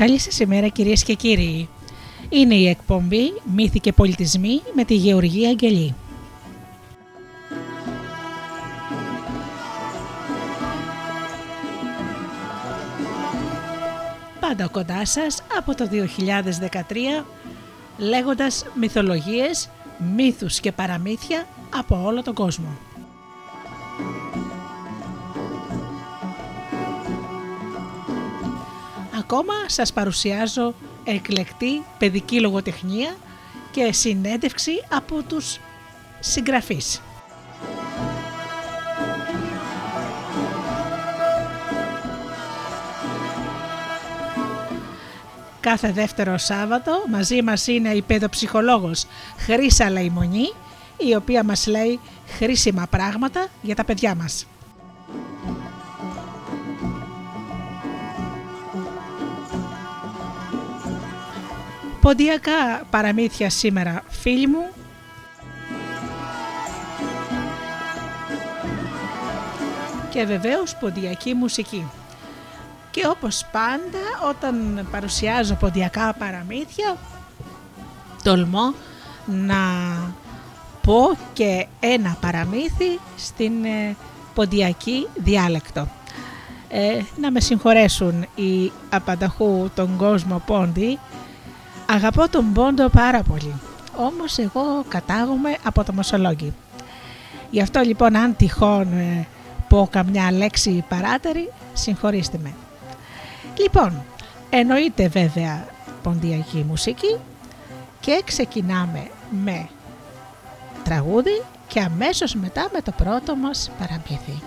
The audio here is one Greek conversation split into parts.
Καλή σας ημέρα κυρίες και κύριοι. Είναι η εκπομπή «Μύθοι και πολιτισμοί» με τη Γεωργία Αγγελή. Πάντα κοντά σας από το 2013 λέγοντας μυθολογίες, μύθους και παραμύθια από όλο τον κόσμο. ακόμα σας παρουσιάζω εκλεκτή παιδική λογοτεχνία και συνέντευξη από τους συγγραφείς. Κάθε δεύτερο Σάββατο μαζί μας είναι η παιδοψυχολόγος Χρύσα Λαϊμονή η οποία μας λέει χρήσιμα πράγματα για τα παιδιά μας. Ποντιακά παραμύθια σήμερα φίλοι μου. Και βεβαίως ποντιακή μουσική. Και όπως πάντα όταν παρουσιάζω ποντιακά παραμύθια τολμώ να πω και ένα παραμύθι στην ε, ποντιακή διάλεκτο. Ε, να με συγχωρέσουν οι απανταχού τον κόσμο πόντι Αγαπώ τον Πόντο πάρα πολύ, όμως εγώ κατάγομαι από το Μοσολόγγι. Γι' αυτό λοιπόν αν τυχόν ε, πω καμιά λέξη παράτερη, συγχωρήστε με. Λοιπόν, εννοείται βέβαια ποντιακή μουσική και ξεκινάμε με τραγούδι και αμέσως μετά με το πρώτο μας παραμύθι.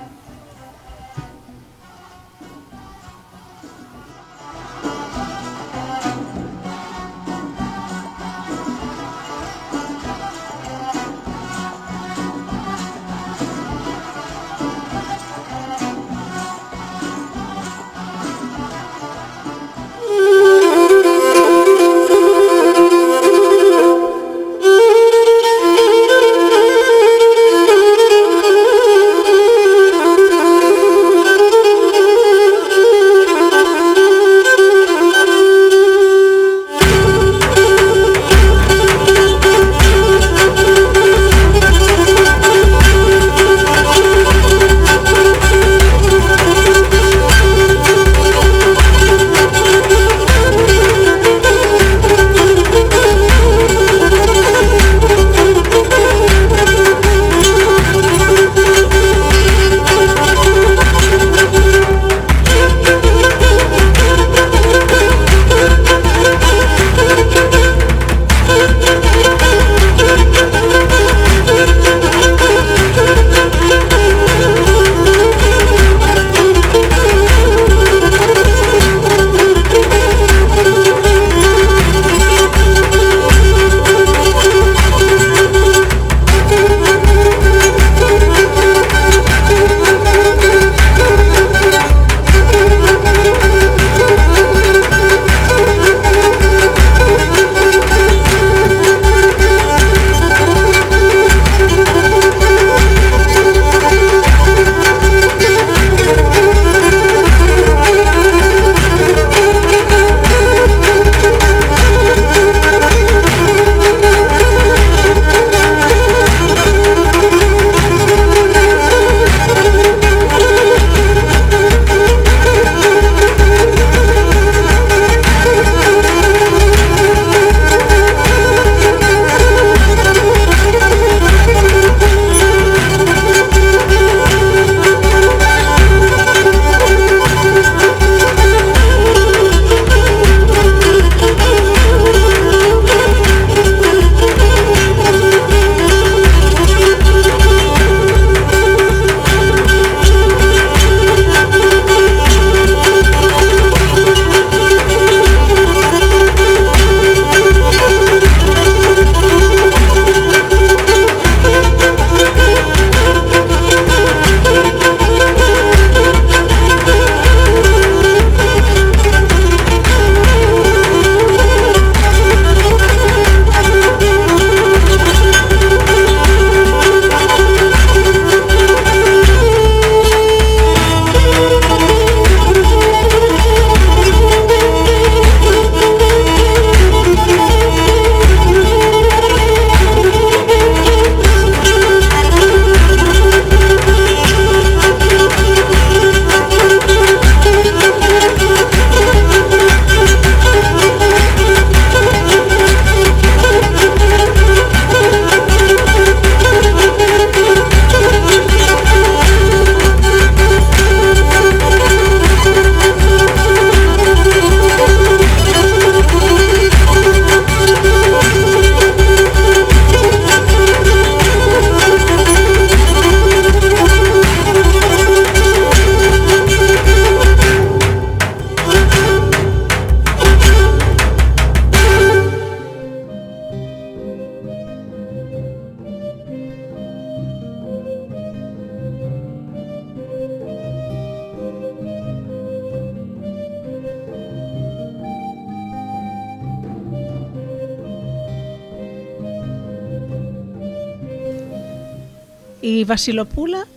Βασιλοπούλα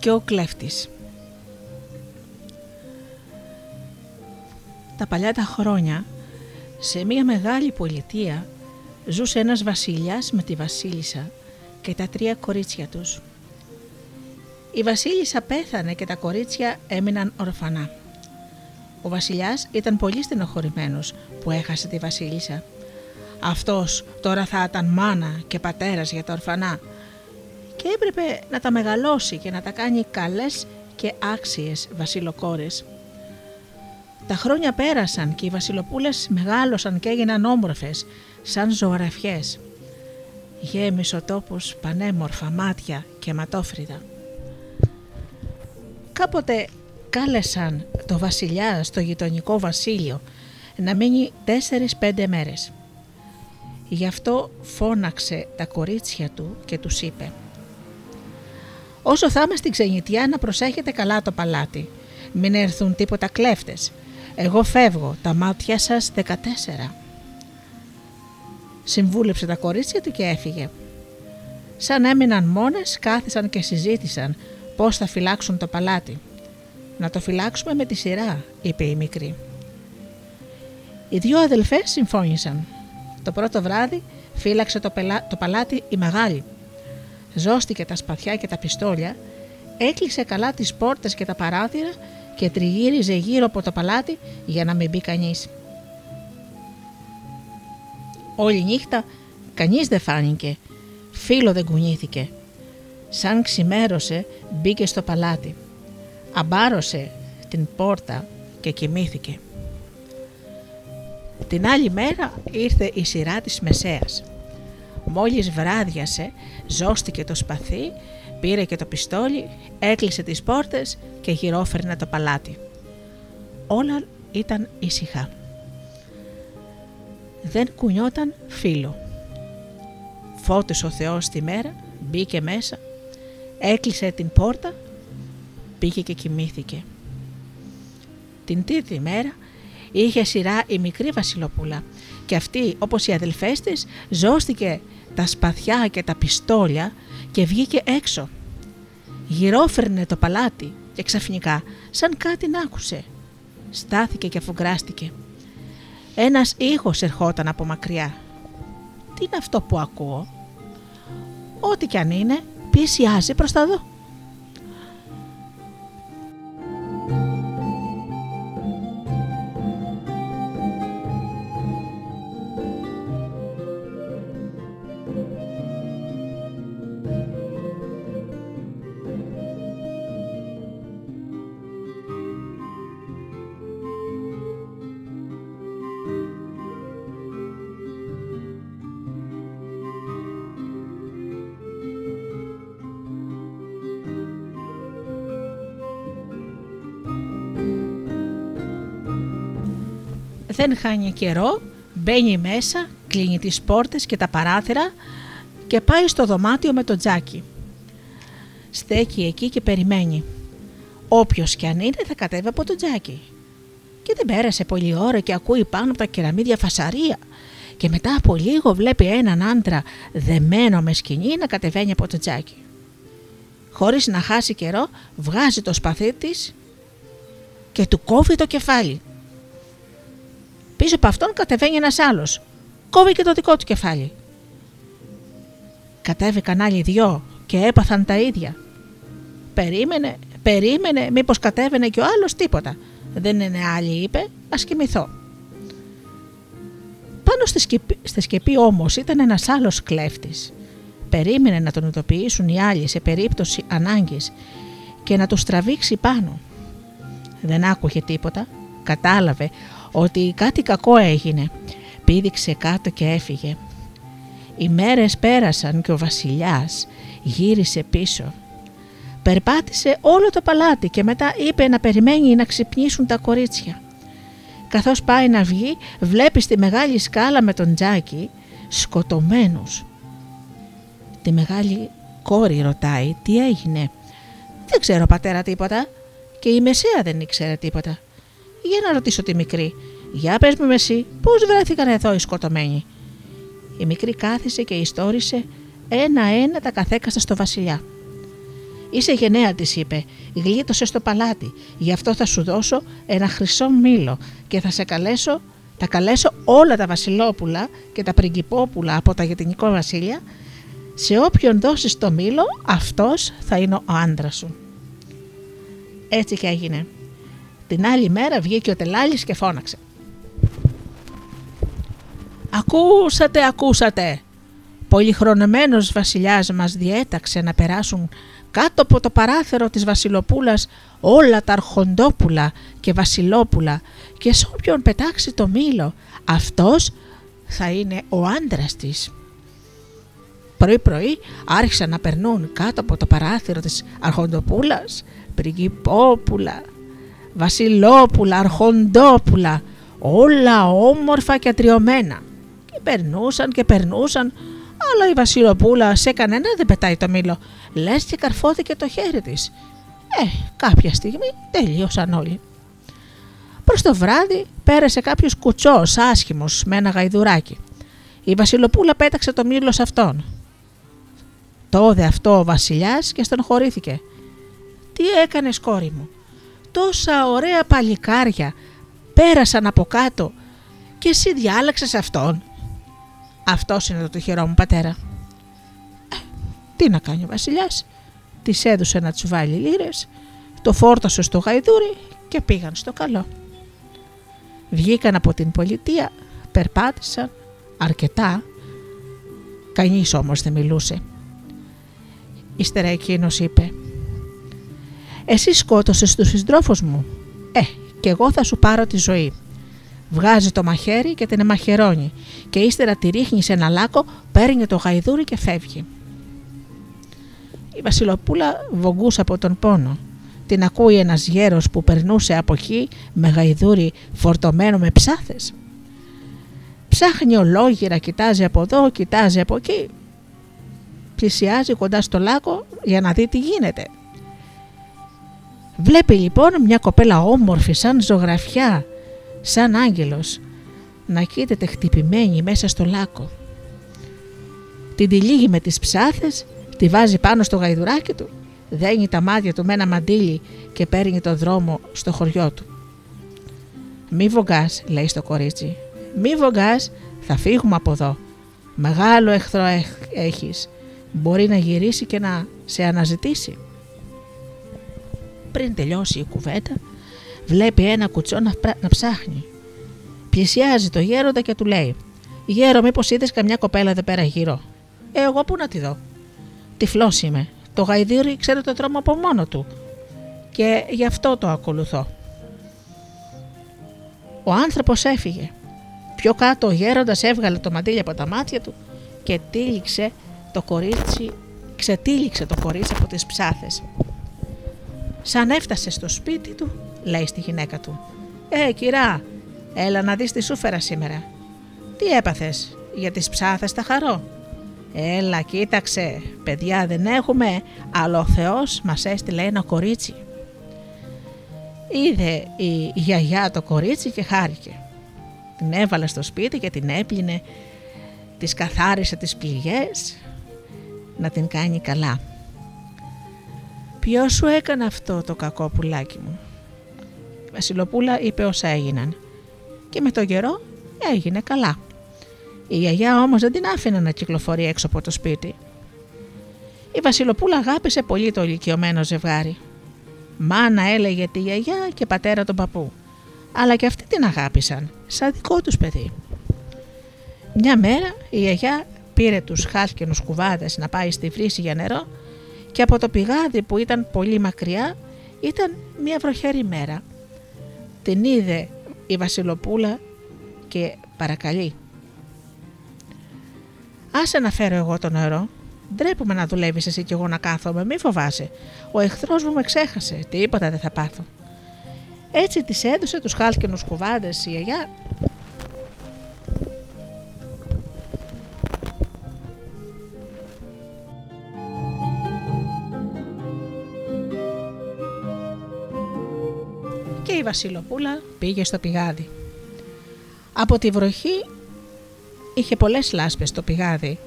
και ο κλέφτης. Τα παλιά τα χρόνια, σε μια μεγάλη πολιτεία, ζούσε ένας βασιλιάς με τη βασίλισσα και τα τρία κορίτσια τους. Η βασίλισσα πέθανε και τα κορίτσια έμειναν ορφανά. Ο βασιλιάς ήταν πολύ στενοχωρημένος που έχασε τη βασίλισσα. Αυτός τώρα θα ήταν μάνα και πατέρας για τα ορφανά και έπρεπε να τα μεγαλώσει και να τα κάνει καλές και άξιες βασιλοκόρες. Τα χρόνια πέρασαν και οι βασιλοπούλες μεγάλωσαν και έγιναν όμορφες, σαν ζωγραφιές. Γέμισε ο τόπος πανέμορφα μάτια και ματόφριδα. Κάποτε κάλεσαν το βασιλιά στο γειτονικό βασίλειο να μείνει τέσσερις-πέντε μέρες. Γι' αυτό φώναξε τα κορίτσια του και τους είπε «Όσο θα είμαι στην ξενιτιά να προσέχετε καλά το παλάτι. Μην έρθουν τίποτα κλέφτες. Εγώ φεύγω, τα μάτια σας 14». Συμβούλεψε τα κορίτσια του και έφυγε. Σαν έμειναν μόνες κάθισαν και συζήτησαν πώς θα φυλάξουν το παλάτι. «Να το φυλάξουμε με τη σειρά», είπε η μικρή. Οι δύο αδελφές συμφώνησαν. Το πρώτο βράδυ φύλαξε το, το παλάτι η μεγάλη. Ζώστηκε τα σπαθιά και τα πιστόλια, έκλεισε καλά τις πόρτες και τα παράθυρα και τριγύριζε γύρω από το παλάτι για να μην μπει κανείς. Όλη νύχτα κανείς δεν φάνηκε, φίλο δεν κουνήθηκε. Σαν ξημέρωσε μπήκε στο παλάτι. Αμπάρωσε την πόρτα και κοιμήθηκε. Την άλλη μέρα ήρθε η σειρά της Μεσαίας. Μόλις βράδιασε, ζώστηκε το σπαθί, πήρε και το πιστόλι, έκλεισε τις πόρτες και γυρόφερνε το παλάτι. Όλα ήταν ήσυχα. Δεν κουνιόταν φίλο. Φώτισε ο Θεός τη μέρα, μπήκε μέσα, έκλεισε την πόρτα, πήγε και κοιμήθηκε. Την τρίτη μέρα είχε σειρά η μικρή βασιλοπούλα και αυτή όπως οι αδελφές της ζώστηκε τα σπαθιά και τα πιστόλια και βγήκε έξω. Γυρόφερνε το παλάτι και ξαφνικά σαν κάτι να άκουσε. Στάθηκε και αφουγκράστηκε. Ένας ήχος ερχόταν από μακριά. Τι είναι αυτό που ακούω; Ό,τι κι αν είναι, πλησιάζει προς τα δω. Δεν χάνει καιρό, μπαίνει μέσα, κλείνει τις πόρτες και τα παράθυρα και πάει στο δωμάτιο με το τζάκι. Στέκει εκεί και περιμένει. Όποιος κι αν είναι θα κατέβει από το τζάκι. Και δεν πέρασε πολλή ώρα και ακούει πάνω από τα κεραμίδια φασαρία και μετά από λίγο βλέπει έναν άντρα δεμένο με σκηνή να κατεβαίνει από το τζάκι. Χωρίς να χάσει καιρό βγάζει το σπαθί της και του κόβει το κεφάλι. Πίσω από αυτόν κατεβαίνει ένας άλλος. Κόβει και το δικό του κεφάλι. Κατέβηκαν άλλοι δυο και έπαθαν τα ίδια. Περίμενε, περίμενε, μήπως κατέβαινε και ο άλλος τίποτα. Δεν είναι άλλοι, είπε, ας κοιμηθώ. Πάνω στη σκεπή, στη σκεπή όμως ήταν ένας άλλος κλέφτης. Περίμενε να τον ειδοποιήσουν οι άλλοι σε περίπτωση ανάγκης και να του τραβήξει πάνω. Δεν άκουγε τίποτα, κατάλαβε ότι κάτι κακό έγινε. Πήδηξε κάτω και έφυγε. Οι μέρες πέρασαν και ο βασιλιάς γύρισε πίσω. Περπάτησε όλο το παλάτι και μετά είπε να περιμένει να ξυπνήσουν τα κορίτσια. Καθώς πάει να βγει βλέπει στη μεγάλη σκάλα με τον Τζάκι σκοτωμένους. Τη μεγάλη κόρη ρωτάει τι έγινε; Δεν ξέρω πατέρα τίποτα και η μεσαία δεν ήξερε τίποτα. Για να ρωτήσω τη μικρή. Για πες μου εσύ, πώς βρέθηκαν εδώ οι σκοτωμένοι; Η μικρή κάθισε και ιστόρισε ένα-ένα τα καθέκαστα στο βασιλιά. Είσαι γενναία, της είπε, γλίτωσε στο παλάτι, γι' αυτό θα σου δώσω ένα χρυσό μήλο και θα σε καλέσω, θα καλέσω όλα τα βασιλόπουλα και τα πριγκυπόπουλα από τα γετινικό βασίλεια. Σε όποιον δώσεις το μήλο, αυτός θα είναι ο άντρας σου. Έτσι και έγινε. Την άλλη μέρα βγήκε ο Τελάλης και φώναξε. «Ακούσατε, ακούσατε! Πολυχρονεμένος βασιλιάς μας διέταξε να περάσουν κάτω από το παράθυρο της βασιλοπούλας όλα τα αρχοντόπουλα και βασιλόπουλα και σε όποιον πετάξει το μήλο αυτός θα είναι ο άντρας της. Πρωί πρωί άρχισαν να περνούν κάτω από το παράθυρο της αρχοντοπούλας πριγκυπόπουλα, βασιλόπουλα, αρχοντόπουλα, όλα όμορφα και ατριωμένα. Και περνούσαν και περνούσαν, αλλά η βασιλοπούλα σε κανένα δεν πετάει το μήλο, λες και καρφώθηκε το χέρι της. Ε, κάποια στιγμή τελείωσαν όλοι. Προς το βράδυ πέρασε κάποιος κουτσός άσχημος με ένα γαϊδουράκι. Η βασιλοπούλα πέταξε το μήλο σε αυτόν. Τόδε αυτό ο βασιλιάς και στενοχωρήθηκε. Τι έκανες κόρη μου; Τόσα ωραία παλικάρια πέρασαν από κάτω και εσύ διάλεξες αυτόν. Αυτός είναι το τυχερό μου πατέρα. Ε, τι να κάνει ο βασιλιάς; Της έδωσε να του βάλει λύρες, το φόρτωσε στο γαϊδούρι και πήγαν στο καλό. Βγήκαν από την πολιτεία, περπάτησαν αρκετά, κανείς όμως δεν μιλούσε. Ύστερα εκείνος είπε εσύ σκότωσες τους συντρόφους μου. Ε, και εγώ θα σου πάρω τη ζωή. Βγάζει το μαχαίρι και την εμαχαιρώνει και ύστερα τη ρίχνει σε ένα λάκκο, παίρνει το γαϊδούρι και φεύγει. Η Βασιλοπούλα βογκούσε από τον πόνο. Την ακούει ένας γέρος που περνούσε από εκεί με γαϊδούρι φορτωμένο με ψάθες. Ψάχνει ολόγυρα, κοιτάζει από εδώ, κοιτάζει από εκεί. Πλησιάζει κοντά στο λάκκο για να δει τι γίνεται. Βλέπει λοιπόν μια κοπέλα όμορφη σαν ζωγραφιά, σαν άγγελος, να κοίταται χτυπημένη μέσα στο λάκκο. Την τυλίγει με τις ψάθες, τη βάζει πάνω στο γαϊδουράκι του, δένει τα μάτια του με ένα μαντίλι και παίρνει το δρόμο στο χωριό του. «Μη βογκάς», λέει στο κορίτσι. «Μη βογκάς, θα φύγουμε από εδώ. Μεγάλο εχθρό έχεις. Μπορεί να γυρίσει και να σε αναζητήσει» πριν τελειώσει η κουβέντα, βλέπει ένα κουτσό να, να ψάχνει. Πλησιάζει το γέροντα και του λέει: Γέρο, μήπως είδες καμιά κοπέλα εδώ πέρα γύρω; Ε, εγώ πού να τη δω; Τυφλός είμαι. Το γαϊδίρι ξέρει το δρόμο από μόνο του. Και γι' αυτό το ακολουθώ. Ο άνθρωπος έφυγε. Πιο κάτω ο γέροντας έβγαλε το μαντίλι από τα μάτια του και τύλιξε το κορίτσι, ξετύλιξε το κορίτσι από τις ψάθες. Σαν έφτασε στο σπίτι του, λέει στη γυναίκα του. Ε, κυρά, έλα να δεις τι σου φέρα σήμερα. Τι έπαθες, για τις ψάθες τα χαρώ; Έλα, κοίταξε, παιδιά δεν έχουμε, αλλά ο Θεός μας έστειλε ένα κορίτσι. Είδε η γιαγιά το κορίτσι και χάρηκε. Την έβαλε στο σπίτι και την έπλυνε, της καθάρισε τις πληγές, να την κάνει καλά. Ποιος σου έκανε αυτό το κακό πουλάκι μου; Η Βασιλοπούλα είπε όσα έγιναν. Και με τον καιρό έγινε καλά. Η γιαγιά όμως δεν την άφηνε να κυκλοφορεί έξω από το σπίτι. Η Βασιλοπούλα αγάπησε πολύ το ηλικιωμένο ζευγάρι. Μάνα έλεγε τη γιαγιά και πατέρα τον παππού. Αλλά και αυτοί την αγάπησαν, σαν δικό τους παιδί. Μια μέρα η γιαγιά πήρε τους χάλκινους κουβάδες να πάει στη βρύση για νερό και από το πηγάδι που ήταν πολύ μακριά ήταν μια βροχερή μέρα. Την είδε η Βασιλοπούλα και παρακαλεί. Άσε να φέρω εγώ το νερό. Ντρέπομαι να δουλεύεις εσύ κι εγώ να κάθομαι, μη φοβάσαι. Ο εχθρός μου με ξέχασε, τίποτα δεν θα πάθω. Έτσι της έδωσε τους χάλκινους κουβάδε η γιαγιά Βασιλοπούλα πήγε στο πηγάδι. Από τη βροχή είχε πολλές λάσπες το πηγάδι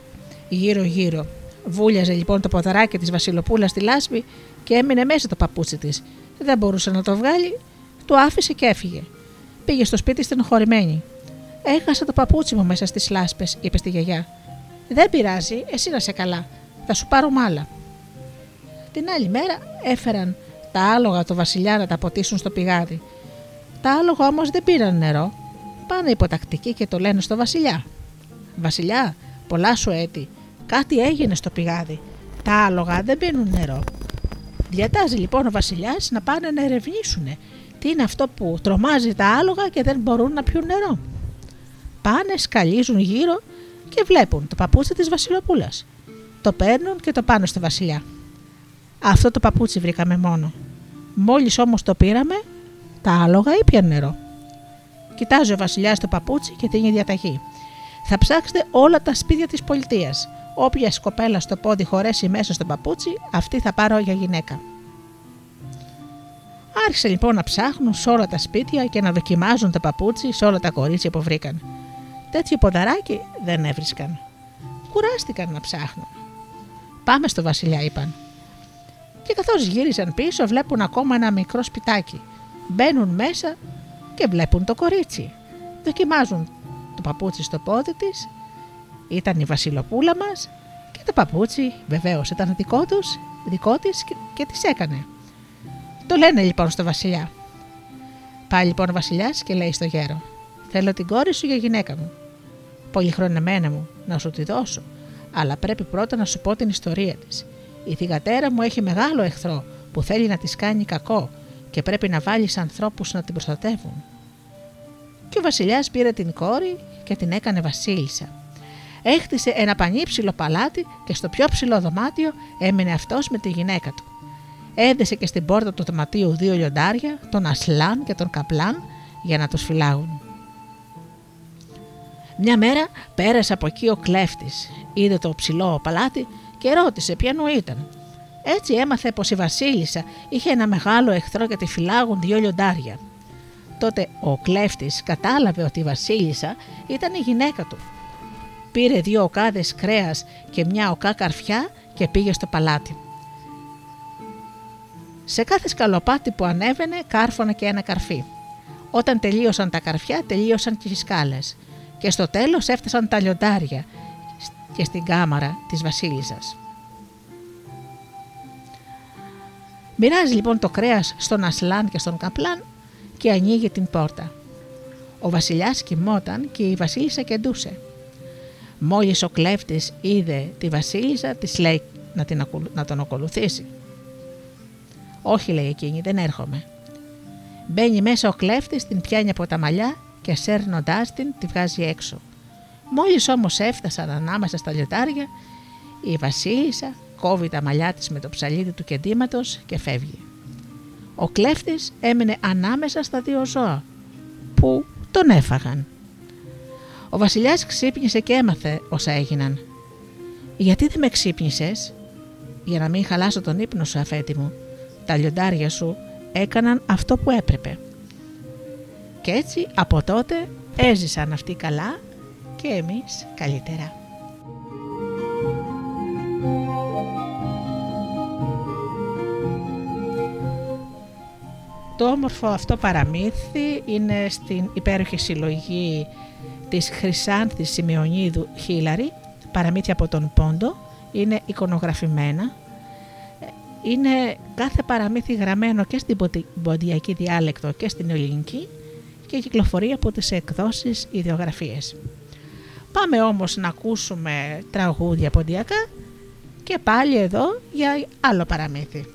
γύρω γύρω Βούλιαζε λοιπόν το ποδαράκι της Βασιλοπούλας στη λάσπη και έμεινε μέσα το παπούτσι της. Δεν μπορούσε να το βγάλει, το άφησε και έφυγε. Πήγε στο σπίτι στενοχωρημένη. Έχασα το παπούτσι μου μέσα στις λάσπες, είπε στη γιαγιά. Δεν πειράζει, εσύ να σε καλά. Θα σου πάρω άλλα. Την άλλη μέρα έφεραν τα άλογα το βασιλιά να τα ποτίσουν στο πηγάδι. Τα άλογα όμως δεν πήραν νερό. Πάνε υποτακτικοί και το λένε στο βασιλιά. Βασιλιά, πολλά σου έτη. Κάτι έγινε στο πηγάδι. Τα άλογα δεν πίνουν νερό. Διατάζει λοιπόν ο βασιλιάς να πάνε να ερευνήσουν τι είναι αυτό που τρομάζει τα άλογα και δεν μπορούν να πιούν νερό. Πάνε, σκαλίζουν γύρω και βλέπουν το παπούτσι της βασιλοπούλας. Το παίρνουν και το πάνε στο βασιλιά. Αυτό το παπούτσι βρήκαμε μόνο. Μόλις όμως το πήραμε, τα άλογα ήπιαν νερό. Κοιτάζει ο βασιλιάς το παπούτσι και την διαταγή. Θα ψάξετε όλα τα σπίτια της πολιτείας. Όποια σκοπέλα στο πόδι χωρέσει μέσα στο παπούτσι, αυτή θα πάρω για γυναίκα. Άρχισε λοιπόν να ψάχνουν σε όλα τα σπίτια και να δοκιμάζουν το παπούτσι σε όλα τα κορίτσια που βρήκαν. Τέτοιο ποδαράκι δεν έβρισκαν. Κουράστηκαν να ψάχνουν. Πάμε στο βασιλιά, είπαν. Και καθώς γύρισαν πίσω, βλέπουν ακόμα ένα μικρό σπιτάκι. Μπαίνουν μέσα και βλέπουν το κορίτσι. Δοκιμάζουν το παπούτσι στο πόδι της. Ήταν η βασιλοπούλα μας και το παπούτσι βεβαίως ήταν δικό, τους, δικό της και, και της έκανε. Το λένε λοιπόν στο βασιλιά. Πάει λοιπόν ο βασιλιάς και λέει στο γέρο: Θέλω την κόρη σου για γυναίκα μου. Πολυχρονεμένα μου, να σου τη δώσω, αλλά πρέπει πρώτα να σου πω την ιστορία της. Η θηγατέρα μου έχει μεγάλο εχθρό που θέλει να της κάνει κακό και πρέπει να βάλει ανθρώπους να την προστατεύουν. Και ο βασιλιάς πήρε την κόρη και την έκανε βασίλισσα. Έχτισε ένα πανίψιλο παλάτι και στο πιο ψηλό δωμάτιο έμεινε αυτός με τη γυναίκα του έδεσε και στην πόρτα του δωματίου δύο λιοντάρια, τον Ασλάν και τον Καπλάν, για να τους φυλάγουν. Μια μέρα πέρασε από εκεί ο κλέφτης, είδε το ψηλό παλάτι και ρώτησε ποιανού ήταν. Έτσι έμαθε πως η βασίλισσα είχε ένα μεγάλο εχθρό και τη φυλάγουν δύο λιοντάρια. Τότε ο κλέφτης κατάλαβε ότι η βασίλισσα ήταν η γυναίκα του. Πήρε δύο οκάδες κρέας και μια οκά καρφιά και πήγε στο παλάτι. Σε κάθε σκαλοπάτι που ανέβαινε κάρφωνε και ένα καρφί. Όταν τελείωσαν τα καρφιά τελείωσαν και οι σκάλες και στο τέλος έφτασαν τα λιοντάρια και στην κάμαρα της βασίλισσας. Μοιράζει λοιπόν το κρέας στον Ασλάν και στον Καπλάν και ανοίγει την πόρτα. Ο βασιλιάς κοιμόταν και η βασίλισσα κεντούσε. Μόλις ο κλέφτης είδε τη βασίλισσα της λέει να, την, να τον ακολουθήσει. Όχι, λέει εκείνη, δεν έρχομαι. Μπαίνει μέσα ο κλέφτης, την πιάνει από τα μαλλιά και σέρνοντάς την τη βγάζει έξω. Μόλις όμως έφτασαν ανάμεσα στα λιωτάρια, η Βασίλισσα κόβει τα μαλλιά της με το ψαλίδι του κεντήματος και φεύγει. Ο κλέφτης έμεινε ανάμεσα στα δύο ζώα που τον έφαγαν. Ο βασιλιάς ξύπνησε και έμαθε όσα έγιναν. «Γιατί δεν με ξύπνησες» «Για να μην χαλάσω τον ύπνο σου αφέτη μου», τα λιοντάρια σου έκαναν αυτό που έπρεπε. Και έτσι από τότε έζησαν αυτοί καλά και εμείς καλύτερα. Το όμορφο αυτό παραμύθι είναι στην υπέροχη συλλογή της Χρυσάνθης Σημειονίδου Χίλαρη, παραμύθια από τον Πόντο, είναι εικονογραφημένα είναι κάθε παραμύθι γραμμένο και στην ποντιακή διάλεκτο και στην ελληνική και κυκλοφορεί από τις εκδόσεις ιδιογραφίες. Πάμε όμως να ακούσουμε τραγούδια ποντιακά και πάλι εδώ για άλλο παραμύθι.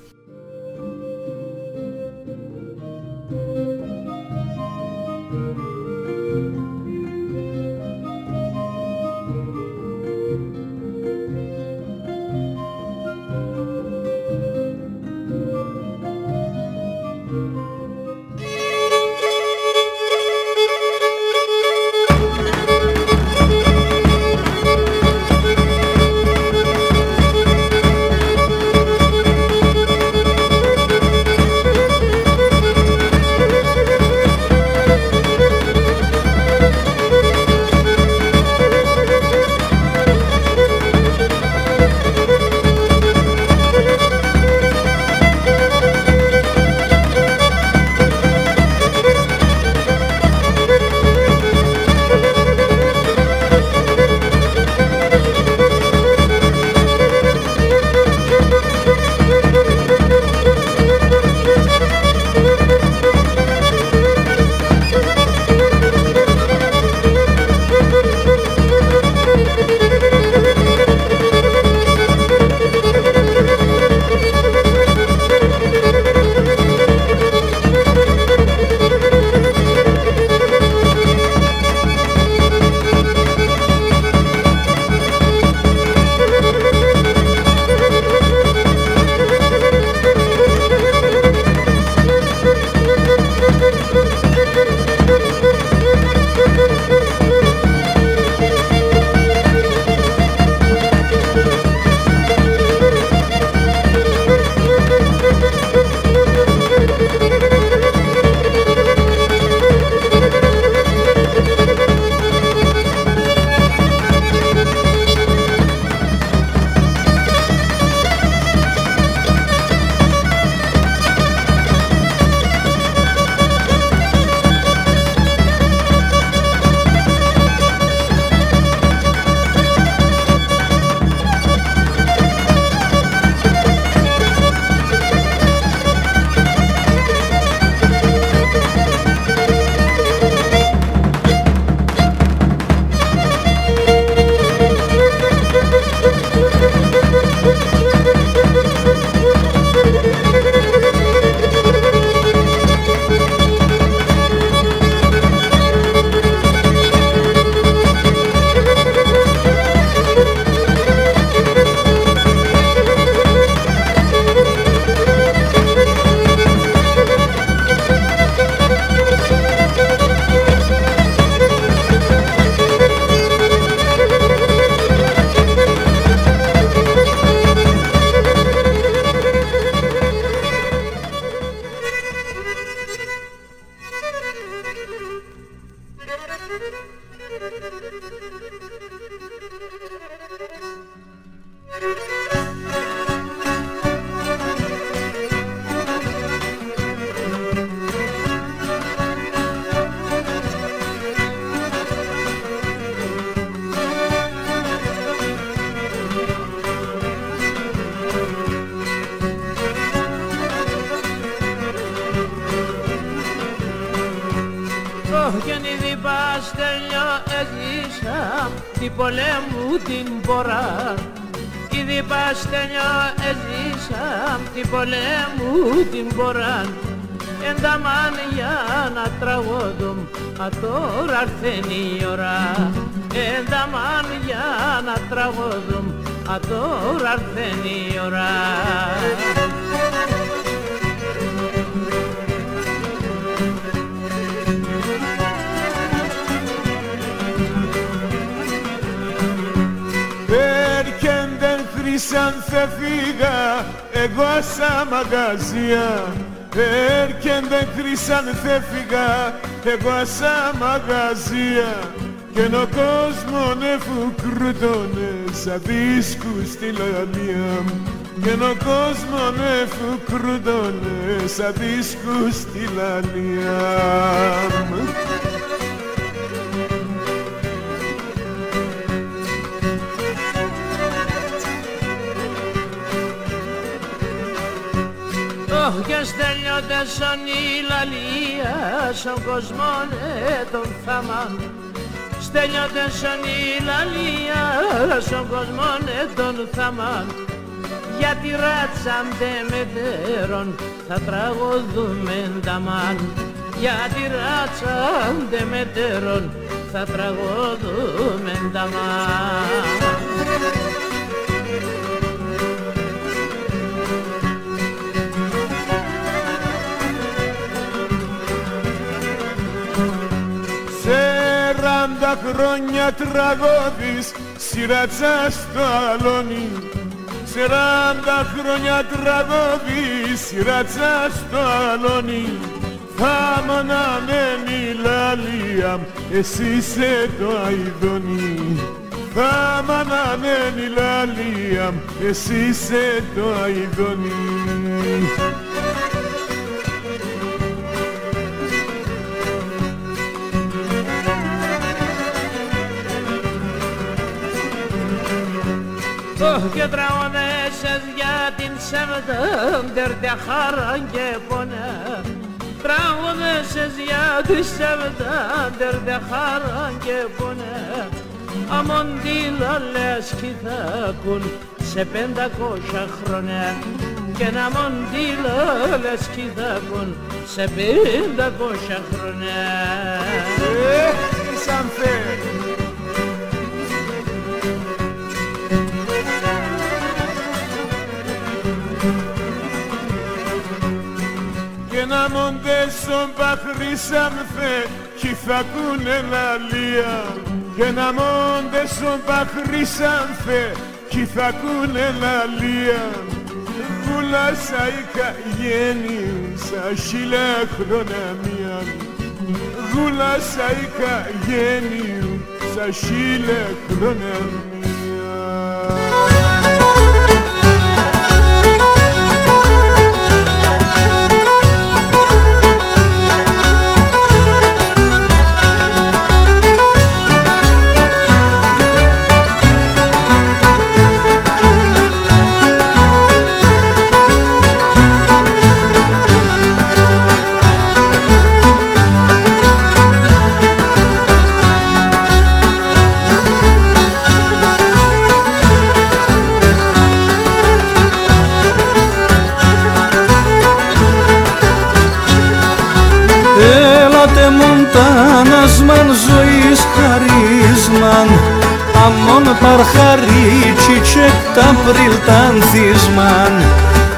Τώρα έρθει η ώρα. Σαν θε φύγα εγώ σαν μαγαζία Έρκεν χρήσαν θε φύγα εγώ σαν μαγαζία και ο κόσμο νεφουκρούτονε σαν δίσκου στη λαλία και ο κόσμο νεφουκρούτονε σαν δίσκου στη λαλία και στέλνιονται σαν η λαλία σαν κοσμόνε τον θαμάν στέλνιονται σαν η λαλία σαν κοσμόνε τον θαμάν γιατί ράτσαντε μετέρων θα τραγωδούμε νταμάν γιατί ράτσαντε μετέρων θα τραγωδούμε νταμάν Σαράντα χρόνια τραγώδης σειρατσα στο αλόνι Σαράντα χρόνια τραγώδης σειρατσα στο αλόνι θα μ' λαλία εσύ σε το αηδόνι θα μ' λαλία εσύ σε το αηδόνι και τραγωδέσες για την σεβδέντερ χαρά και πονέ τραγωδέσες για την σεβδέντερ χαρά και πονέ αμοντήλα λες κι θα ακούν σε πεντακόσια χρόνια. Και να μοντήλα λες κι θα ακούν σε πεντακόσια χρόνια. Ε, σαν να μοντέσον παχρήσαν θε κι θα ακούνε λαλία. Και να μοντέσον παχρήσαν θε κι θα ακούνε λαλία. Γουλάσα η καγέννη σα χίλια χρόνια μία. Γουλάσα η καγέννη σα χίλια χρόνια μία ζωής χαρίσμαν. Αμόν παρχαρίτσι και τα πριλτάνθισμαν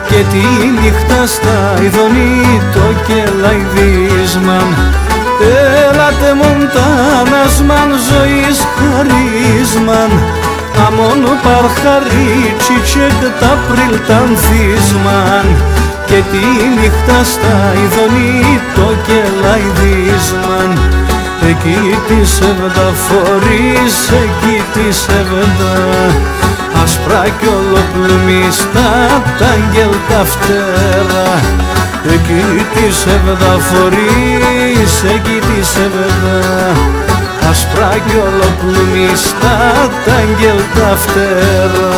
και τη νύχτα στα ειδονή το κελαϊδίσμαν. Έλατε μοντάνας μαν ζωής χαρίσμαν. Αμόν παρχαρίτσι και τα πριλτάνθισμαν και τη νύχτα στα ειδονή το κελαϊδίσμαν Εκεί της σεβδα φορείς, εκεί της σεβδα Άσπρα κι ολοπλουμιστά τα αγγέλ τα φτερά Εκεί της σεβδα φορείς, εκεί της σεβδα Άσπρα κι ολοπλουμιστά τα αγγέλ τα φτερά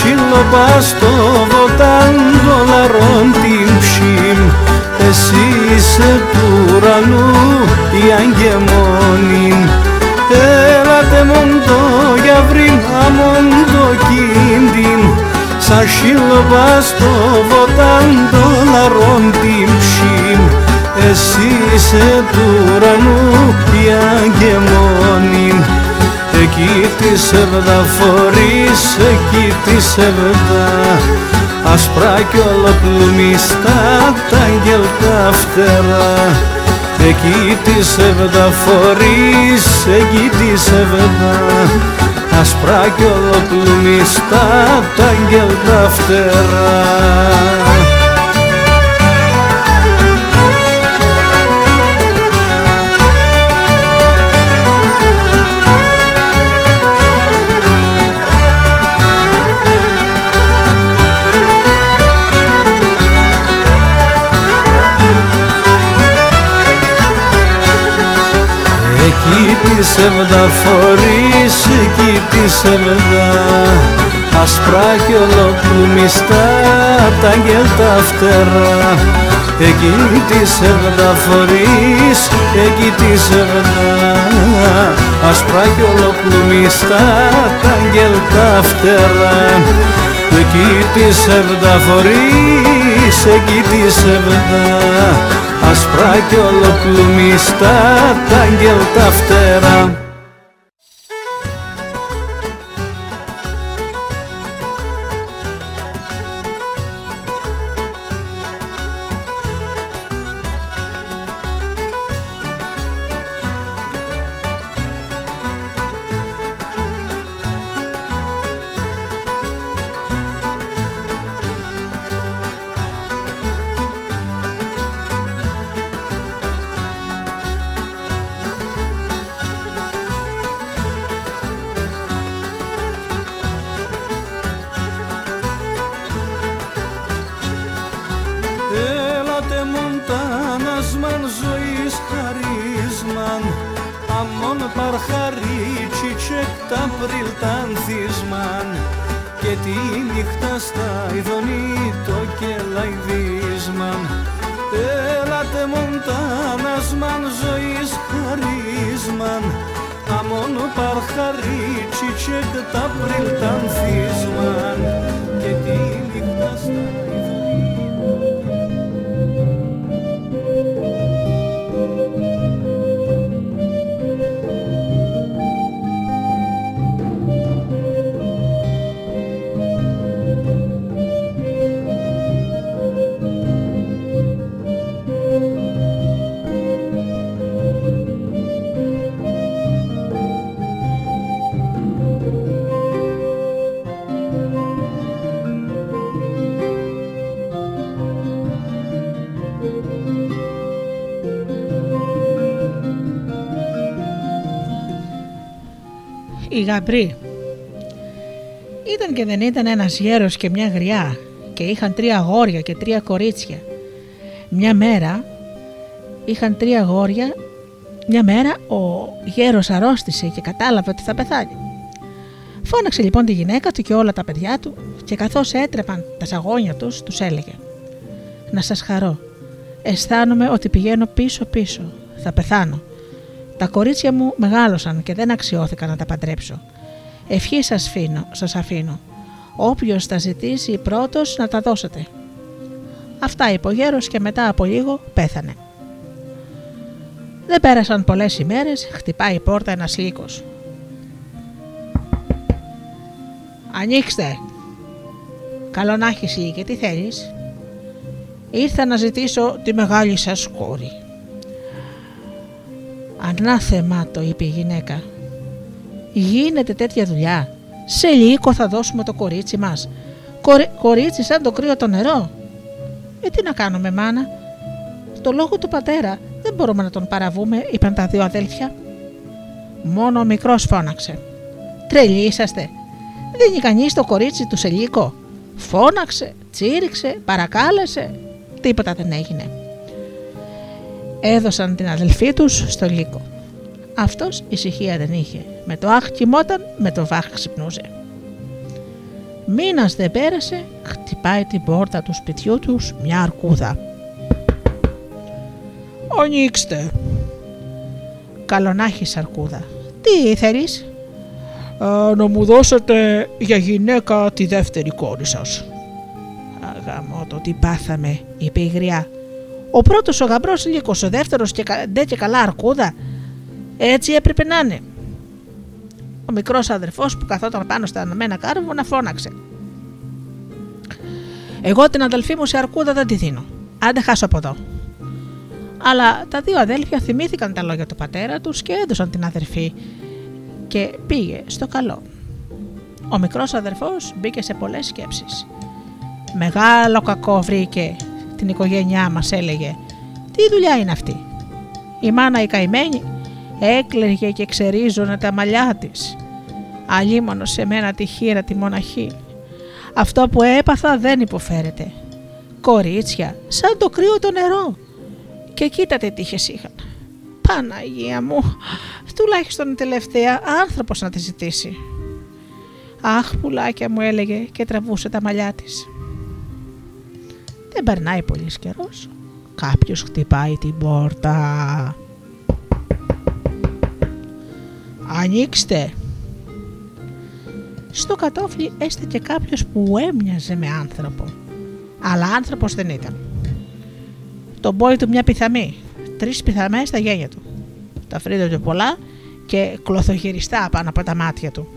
Σίλο στο βοτάν δολαρών την ψήμ. Εσύ είσαι του ουρανού η αγγεμόνη Έλατε μοντό για βρήν αμόν το κίντιν Σαν σίλο στο βοτάν δολαρών την ψήμ Εσύ είσαι του ουρανού η αγγεμόνη Εκεί της σεβδα φορείς, εκεί της σεβδα Ασπρά κι ολοπλουμιστά τα αγγελ τα φτερά. Εκεί της σεβδα φορείς, εκεί της σεβδα Ασπρά κι ολοπλουμιστά τα αγγελ τα φτερά τη σεβδα φορείς εκεί τη σεβδα Ασπρά κι ολοκλουμιστά τα αγγέλ τα φτερά. Εκεί τη σεβδα φορείς εκεί τη σεβδα Ασπρά κι ολοκλουμιστά τα αγγέλ τα φτερά. Εκεί τη σεβδα φορείς εκεί τη σεβδα άσπρα κι ολοκλουμιστά τα αγγέλ τα φτερά ce cât april tanfie γαμπρή. Ήταν και δεν ήταν ένας γέρος και μια γριά και είχαν τρία αγόρια και τρία κορίτσια. Μια μέρα είχαν τρία αγόρια, μια μέρα ο γέρος αρρώστησε και κατάλαβε ότι θα πεθάνει. Φώναξε λοιπόν τη γυναίκα του και όλα τα παιδιά του και καθώς έτρεπαν τα σαγόνια τους, τους έλεγε «Να σας χαρώ, αισθάνομαι ότι πηγαίνω πίσω πίσω, θα πεθάνω. Τα κορίτσια μου μεγάλωσαν και δεν αξιώθηκα να τα παντρέψω. Ευχή σας, αφήνω, σας αφήνω. Όποιος τα ζητήσει πρώτος να τα δώσετε. Αυτά είπε ο γέρος και μετά από λίγο πέθανε. Δεν πέρασαν πολλές ημέρες, χτυπάει η πόρτα ένας λύκος. «Ανοίξτε!» «Καλό να έχεις λύκε, τι θέλεις» «Ήρθα να ζητήσω τη μεγάλη σας κόρη». «Ανάθεμα» το είπε η γυναίκα. «Γίνεται τέτοια δουλειά. Σε λύκο θα δώσουμε το κορίτσι μας. κορίτσι σαν το κρύο το νερό. Ε, τι να κάνουμε, μάνα. Το λόγο του πατέρα δεν μπορούμε να τον παραβούμε, είπαν τα δύο αδέλφια. Μόνο ο μικρός φώναξε. Τρελοί είσαστε. Δεν είναι κανείς το κορίτσι του Σελίκο. Φώναξε, τσίριξε, παρακάλεσε. Τίποτα δεν έγινε. Έδωσαν την αδελφή τους στο λύκο. Αυτός ησυχία δεν είχε. Με το αχ κοιμόταν, με το βάχ ξυπνούσε. Μήνας δεν πέρασε, χτυπάει την πόρτα του σπιτιού τους μια αρκούδα. Ανοίξτε. Καλονάχης αρκούδα. Τι θέλεις; να μου δώσετε για γυναίκα τη δεύτερη κόρη σας. Αγαμώ το τι πάθαμε, είπε η γριά. Ο πρώτος ο γαμπρός λύκος, ο δεύτερος και, ντε και καλά αρκούδα. Έτσι έπρεπε να είναι. Ο μικρός αδερφός που καθόταν πάνω στα αναμένα κάρβουνα φώναξε. Εγώ την αδελφή μου σε αρκούδα δεν τη δίνω. Άντε χάσω από εδώ. Αλλά τα δύο αδέλφια θυμήθηκαν τα λόγια του πατέρα τους και έδωσαν την αδερφή και πήγε στο καλό. Ο μικρός αδερφός μπήκε σε πολλές σκέψεις. Μεγάλο κακό βρήκε την οικογένειά μας έλεγε. Τι δουλειά είναι αυτή; Η μάνα η καημένη έκλαιγε και ξερίζωνε τα μαλλιά της. Αλίμονο σε μένα τη χείρα τη μοναχή. Αυτό που έπαθα δεν υποφέρεται. Κορίτσια, σαν το κρύο το νερό. Και κοίτατε τι είχες είχαν. Παναγία μου, τουλάχιστον τελευταία άνθρωπος να τη ζητήσει. Αχ, πουλάκια μου έλεγε και τραβούσε τα μαλλιά της. Δεν περνάει πολύς καιρός. Κάποιος χτυπάει την πόρτα. Ανοίξτε. Στο κατόφλι έστεκε κάποιος που έμοιαζε με άνθρωπο. Αλλά άνθρωπος δεν ήταν. Το μπόι του μια πιθαμή. Τρεις πιθαμές στα γένια του. Τα φρύδια του πολλά και κλωθογυριστά πάνω από τα μάτια του.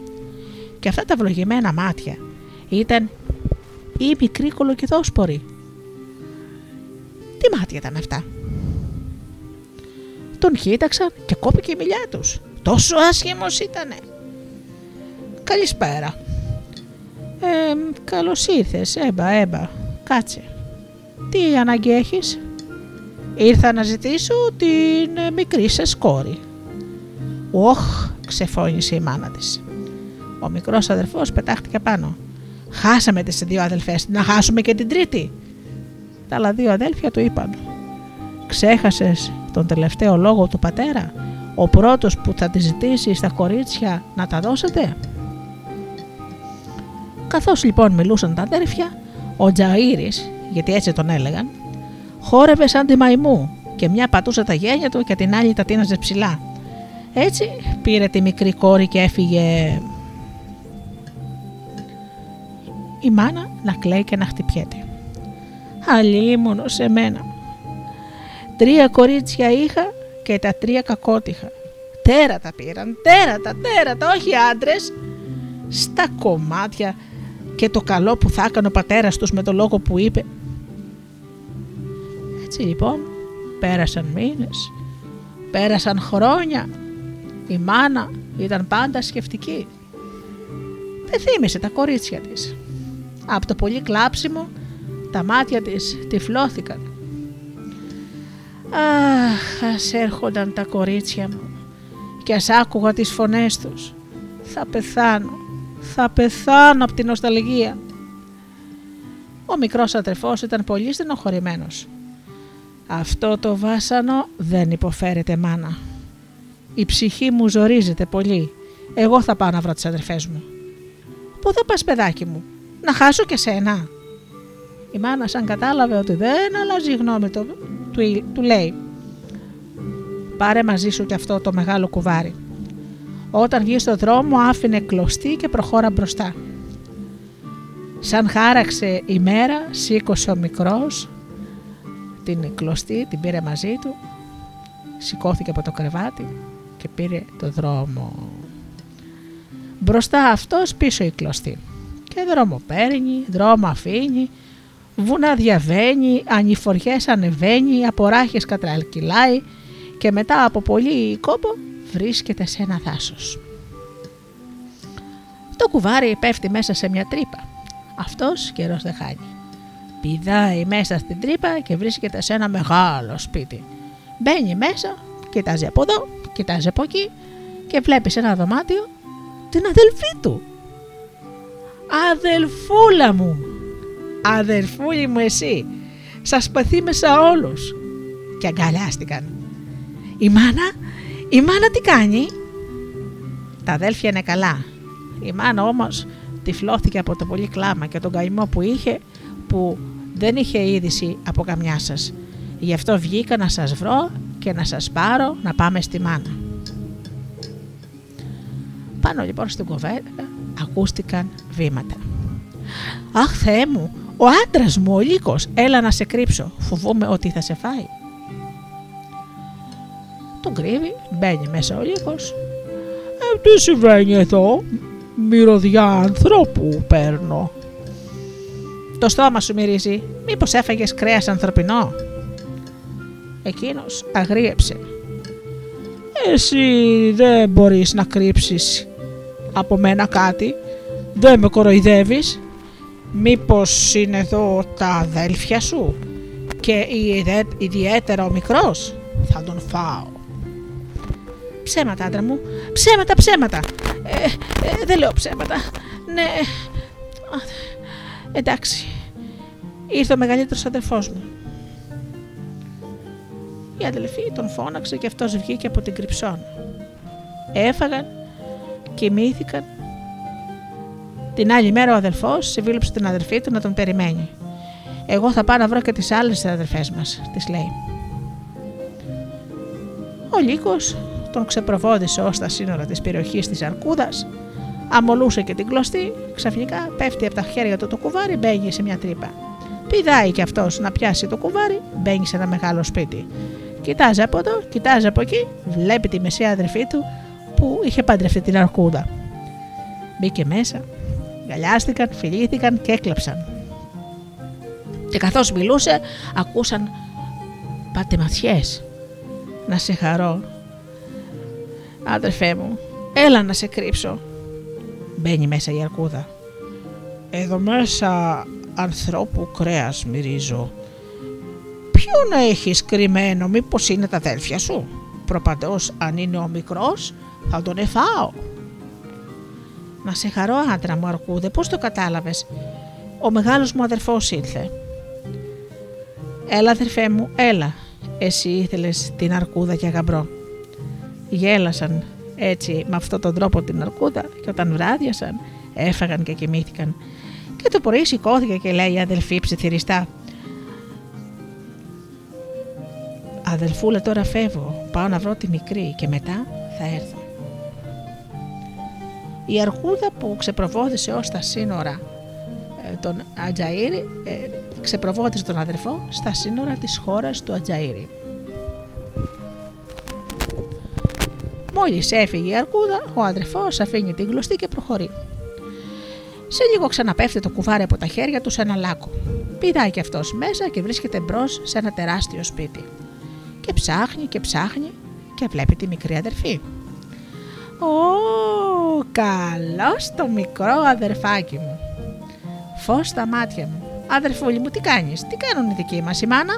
Και αυτά τα βλογημένα μάτια ήταν ή μικρή κολοκυθόσπορη. Τι μάτια ήταν αυτά; Τον κοίταξαν και κόπηκε η μιλιά τους. Τόσο άσχημος ήτανε. Καλησπέρα. Ε, καλώς ήρθες, έμπα, έμπα. Κάτσε. Τι ανάγκη έχεις; Ήρθα να ζητήσω την μικρή σας κόρη. Όχ, ξεφώνησε η μάνα της. Ο μικρός αδερφός πετάχτηκε πάνω. Χάσαμε τις δύο αδελφές, να χάσουμε και την τρίτη. Τα άλλα δύο αδέλφια του είπαν «Ξέχασες τον τελευταίο λόγο του πατέρα, ο πρώτος που θα τη ζητήσει στα κορίτσια να τα δώσετε» Καθώς λοιπόν μιλούσαν τα αδέρφια, ο Τζαΐρης, γιατί έτσι τον έλεγαν, χόρευε σαν τη μαϊμού και μια πατούσε τα γένια του και την άλλη τα τίναζε ψηλά. Έτσι πήρε τη μικρή κόρη και έφυγε η μάνα να κλαίει και να χτυπιέται. Αλλήμωνο σε μένα. Τρία κορίτσια είχα και τα τρία κακότυχα. Τέρατα πήραν, τέρατα, τέρατα, όχι άντρες. Στα κομμάτια και το καλό που θα έκανε ο πατέρας τους με το λόγο που είπε. Έτσι λοιπόν πέρασαν μήνες, πέρασαν χρόνια. Η μάνα ήταν πάντα σκεφτική. Δεν θύμισε τα κορίτσια της. Από το πολύ κλάψιμο τα μάτια της τυφλώθηκαν. Αχ, ας έρχονταν τα κορίτσια μου και ας άκουγα τις φωνές τους. Θα πεθάνω, θα πεθάνω από την νοσταλγία. Ο μικρός αδερφός ήταν πολύ στενοχωρημένος. Αυτό το βάσανο δεν υποφέρεται μάνα. Η ψυχή μου ζορίζεται πολύ. Εγώ θα πάω να βρω τις αδερφές μου. Πού θα πας παιδάκι μου, να χάσω και σένα; Η μάνα σαν κατάλαβε ότι δεν αλλάζει γνώμη του, του, του λέει «Πάρε μαζί σου και αυτό το μεγάλο κουβάρι». Όταν βγει στο δρόμο άφηνε κλωστή και προχώρα μπροστά. Σαν χάραξε η μέρα, σήκωσε ο μικρός την κλωστή, την πήρε μαζί του, σηκώθηκε από το κρεβάτι και πήρε το δρόμο. Μπροστά αυτός πίσω η κλωστή. Και δρόμο παίρνει, δρόμο αφήνει, βουνά διαβαίνει, ανηφοριές ανεβαίνει, από ράχες κατραλκυλάει και μετά από πολύ κόπο βρίσκεται σε ένα δάσος. Το κουβάρι πέφτει μέσα σε μια τρύπα. Αυτός καιρός δεν χάνει. Πηδάει μέσα στην τρύπα και βρίσκεται σε ένα μεγάλο σπίτι. Μπαίνει μέσα, κοιτάζει από εδώ, κοιτάζει από εκεί και βλέπει σε ένα δωμάτιο την αδελφή του. Αδελφούλα μου, αδελφούλη μου εσύ, σας παθήμεσα όλους. Και αγκαλιάστηκαν. Η μάνα, η μάνα τι κάνει; Τα αδέλφια είναι καλά. Η μάνα όμως τυφλώθηκε από το πολύ κλάμα και τον καημό που είχε που δεν είχε είδηση από καμιά σας. Γι' αυτό βγήκα να σας βρω και να σας πάρω να πάμε στη μάνα. Πάνω λοιπόν στην κοβέντα ακούστηκαν βήματα. «Αχ Θεέ μου, ο άντρας μου, ο Λύκος, έλα να σε κρύψω, φοβούμαι ότι θα σε φάει». Τον κρύβει, μπαίνει μέσα ο Λύκος. «Ε, τι συμβαίνει εδώ, μυρωδιά ανθρώπου παίρνω». Το στόμα σου μυρίζει, μήπως έφαγες κρέας ανθρωπινό; Εκείνος αγρίεψε. Εσύ δεν μπορείς να κρύψεις από μένα κάτι, δεν με κοροϊδεύεις. Μήπως είναι εδώ τα αδέλφια σου; Και ιδιαίτερα ο μικρός, θα τον φάω. Ψέματα άντρα μου, ψέματα, ψέματα. Ε, ε, δεν λέω ψέματα. Ναι, εντάξει, ήρθε ο μεγαλύτερος αδερφός μου. Η αδελφή τον φώναξε και αυτός βγήκε από την κρυψώνα. Έφαγαν, κοιμήθηκαν. Την άλλη μέρα ο αδελφός συμβίλεψε την αδελφή του να τον περιμένει. Εγώ θα πάω να βρω και τις άλλες αδελφές μας, της λέει. Ο Λύκος τον ξεπροβόδισε ως τα σύνορα της περιοχής της Αρκούδας, αμολούσε και την κλωστή, ξαφνικά πέφτει από τα χέρια του το κουβάρι, μπαίνει σε μια τρύπα. Πηδάει κι αυτός να πιάσει το κουβάρι, μπαίνει σε ένα μεγάλο σπίτι. Κοιτάζει από εδώ, κοιτάζει από εκεί, βλέπει τη μεσαία αδερφή του που είχε παντρευτεί την αρκούδα. Μπήκε μέσα, γαλιάστηκαν, φιλήθηκαν και έκλαψαν. Και καθώς μιλούσε, ακούσαν πατεματιές. Να σε χαρώ. Άδερφέ μου, έλα να σε κρύψω. Μπαίνει μέσα η αρκούδα. Εδώ μέσα ανθρώπου κρέας μυρίζω Ποιον έχεις κρυμμένο, μήπως είναι τα αδέλφια σου; Προπαντός αν είναι ο μικρός θα τον εφάω. Να σε χαρώ άντρα μου αρκούδε, πώς το κατάλαβες; Ο μεγάλος μου αδερφός ήλθε. Έλα αδερφέ μου, έλα. Εσύ ήθελες την αρκούδα και γαμπρό. Γέλασαν έτσι με αυτόν τον τρόπο την αρκούδα και όταν βράδιασαν έφαγαν και κοιμήθηκαν. Και το πρωί σηκώθηκε και λέει η αδελφή ψιθυριστά Αδελφούλα τώρα φεύγω, πάω να βρω τη μικρή και μετά θα έρθω. Η αρχούδα που ξεπροβόδισε ως τα σύνορα ε, τον Ατζαΐρη ε, ξεπροβόδισε τον αδερφό στα σύνορα της χώρας του Ατζαΐρη. Μόλις έφυγε η αρκούδα, ο αδερφός αφήνει την γλωστή και προχωρεί. Σε λίγο ξαναπέφτει το κουβάρι από τα χέρια του σε ένα λάκκο. Πηδάει και αυτός μέσα και βρίσκεται μπρος σε ένα τεράστιο σπίτι και ψάχνει και ψάχνει και βλέπει τη μικρή αδερφή. «Ω, καλός το μικρό αδερφάκι μου. Φως στα μάτια μου. Αδερφούλη μου, τι κάνεις, τι κάνουν οι δικοί μας, η μάνα»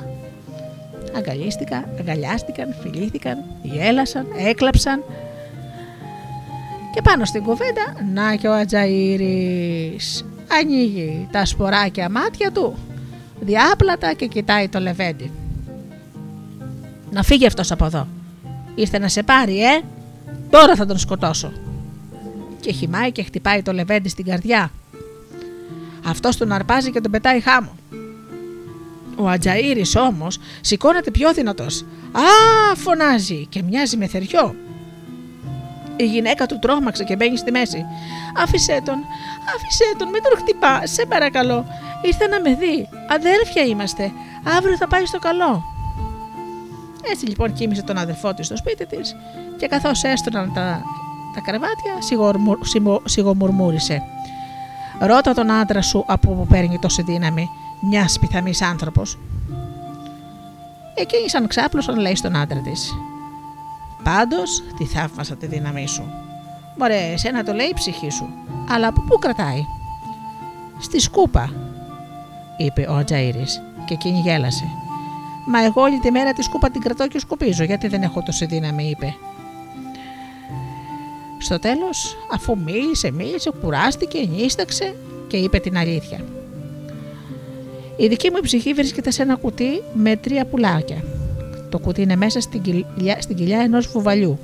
αγκαλίστηκαν, αγκαλιάστηκαν, φιλήθηκαν, γέλασαν, έκλαψαν και πάνω στην κουβέντα να και ο Ατζαΐρης ανοίγει τα σποράκια μάτια του διάπλατα και κοιτάει το λεβέντι. Να φύγει αυτός από εδώ. Ήρθε να σε πάρει, ε! Τώρα θα τον σκοτώσω. Και χυμάει και χτυπάει το λεβέντι στην καρδιά. Αυτός τον αρπάζει και τον πετάει χάμω. Ο Ατζαήρης όμως σηκώνεται πιο δυνατός. Α, φωνάζει και μοιάζει με θεριό. Η γυναίκα του τρόμαξε και μπαίνει στη μέση. Άφησέ τον, Άφησε τον, μην τον χτυπά, σε παρακαλώ. Ήρθε να με δει. Αδέρφια είμαστε. Αύριο θα πάει στο καλό. Έτσι λοιπόν κοίμησε τον αδερφό της στο σπίτι της και καθώς έστωναν τα, τα κρεβάτια, σιγομουρμούρισε. Ρώτα τον άντρα σου από που παίρνει τόση δύναμη, μιας πιθανής άνθρωπος. Εκείνη σαν ξάπλωσαν λέει στον άντρα της. Πάντως τη θαύμασα τη δύναμή σου. Μωρέ, εσένα το λέει η ψυχή σου. Αλλά από πού κρατάει; Στη σκούπα, είπε ο Ατζαήρη και εκείνη γέλασε. Μα εγώ όλη τη μέρα τη σκούπα την κρατώ και σκουπίζω, γιατί δεν έχω τόση δύναμη, είπε. Στο τέλος, αφού μίλησε, μίλησε, κουράστηκε, νίσταξε και είπε την αλήθεια. Η δική μου ψυχή βρίσκεται σε ένα κουτί με τρία πουλάκια. Το κουτί είναι μέσα στην κοιλιά, στην κοιλιά ενός βουβαλιού.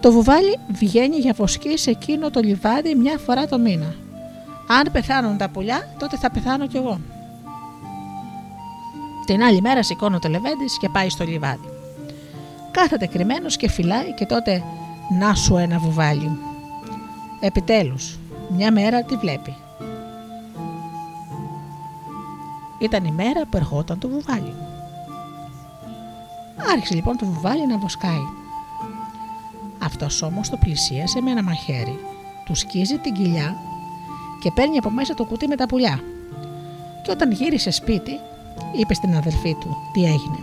Το βουβάλι βγαίνει για βοσκή σε εκείνο το λιβάδι μια φορά το μήνα. Αν πεθάνουν τα πουλιά, τότε θα πεθάνω κι εγώ. Την άλλη μέρα σηκώνω το λεβέντη και πάει στο λιβάδι. Κάθεται κρυμμένος και φυλάει και τότε να σου ένα βουβάλι. Επιτέλους, μια μέρα τη βλέπει. Ήταν η μέρα που ερχόταν το βουβάλι. Άρχισε λοιπόν το βουβάλι να βοσκάει. Αυτός όμως το πλησίασε με ένα μαχαίρι, του σκίζει την κοιλιά και παίρνει από μέσα το κουτί με τα πουλιά. Και όταν γύρισε σπίτι, είπε στην αδελφή του τι έγινε.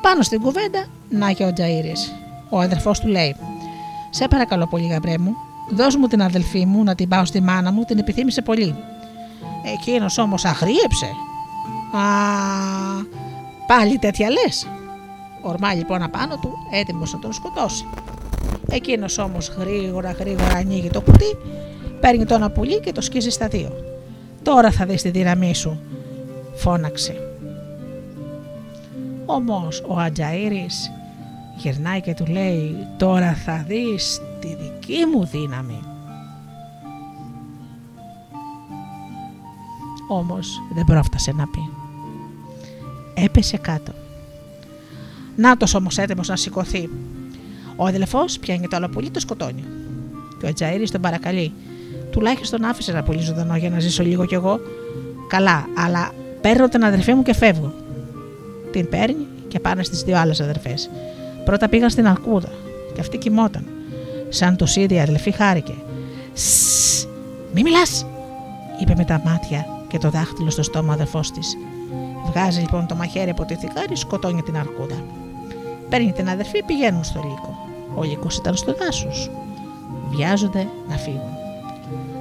Πάνω στην κουβέντα, να και ο Τζαΐρης. Ο αδερφός του λέει «Σε παρακαλώ πολύ γαμπρέ μου, δώσ' μου την αδελφή μου να την πάω στη μάνα μου, την επιθύμησε πολύ». Εκείνος όμως αγρίεψε. «Α, πάλι τέτοια λες». Ορμά λοιπόν απάνω του, έτοιμος να τον σκοτώσει. Εκείνος όμως γρήγορα γρήγορα ανοίγει το κουτί, παίρνει το ένα πουλί και το σκίζει στα δύο. Τώρα θα δεις τη δύναμή σου, φώναξε. Όμως ο Ατζαΐρης γυρνάει και του λέει τώρα θα δεις τη δική μου δύναμη. Όμως δεν πρόφτασε να πει. Έπεσε κάτω. Νάτος όμως έτοιμος να σηκωθεί. Ο αδελφός πιάνει το άλλο πουλί το σκοτώνει. Και ο Ατζαΐρης τον παρακαλεί. Τουλάχιστον άφησες να πολύ ζωντανό για να ζήσω λίγο κι εγώ. Καλά, αλλά παίρνω την αδερφή μου και φεύγω την παίρνει και πάνε στις δύο άλλες αδερφές. Πρώτα πήγαν στην Αρκούδα και αυτή κοιμόταν. Σαν το σίδι η αδελφή χάρηκε. Σσ, μη μιλάς, είπε με τα μάτια και το δάχτυλο στο στόμα ο αδερφός της. Βγάζει λοιπόν το μαχαίρι από τη θηκάρη, σκοτώνει την Αρκούδα. Παίρνει την αδερφή, πηγαίνουν στο λύκο. Ο λύκος ήταν στο δάσος. Βιάζονται να φύγουν.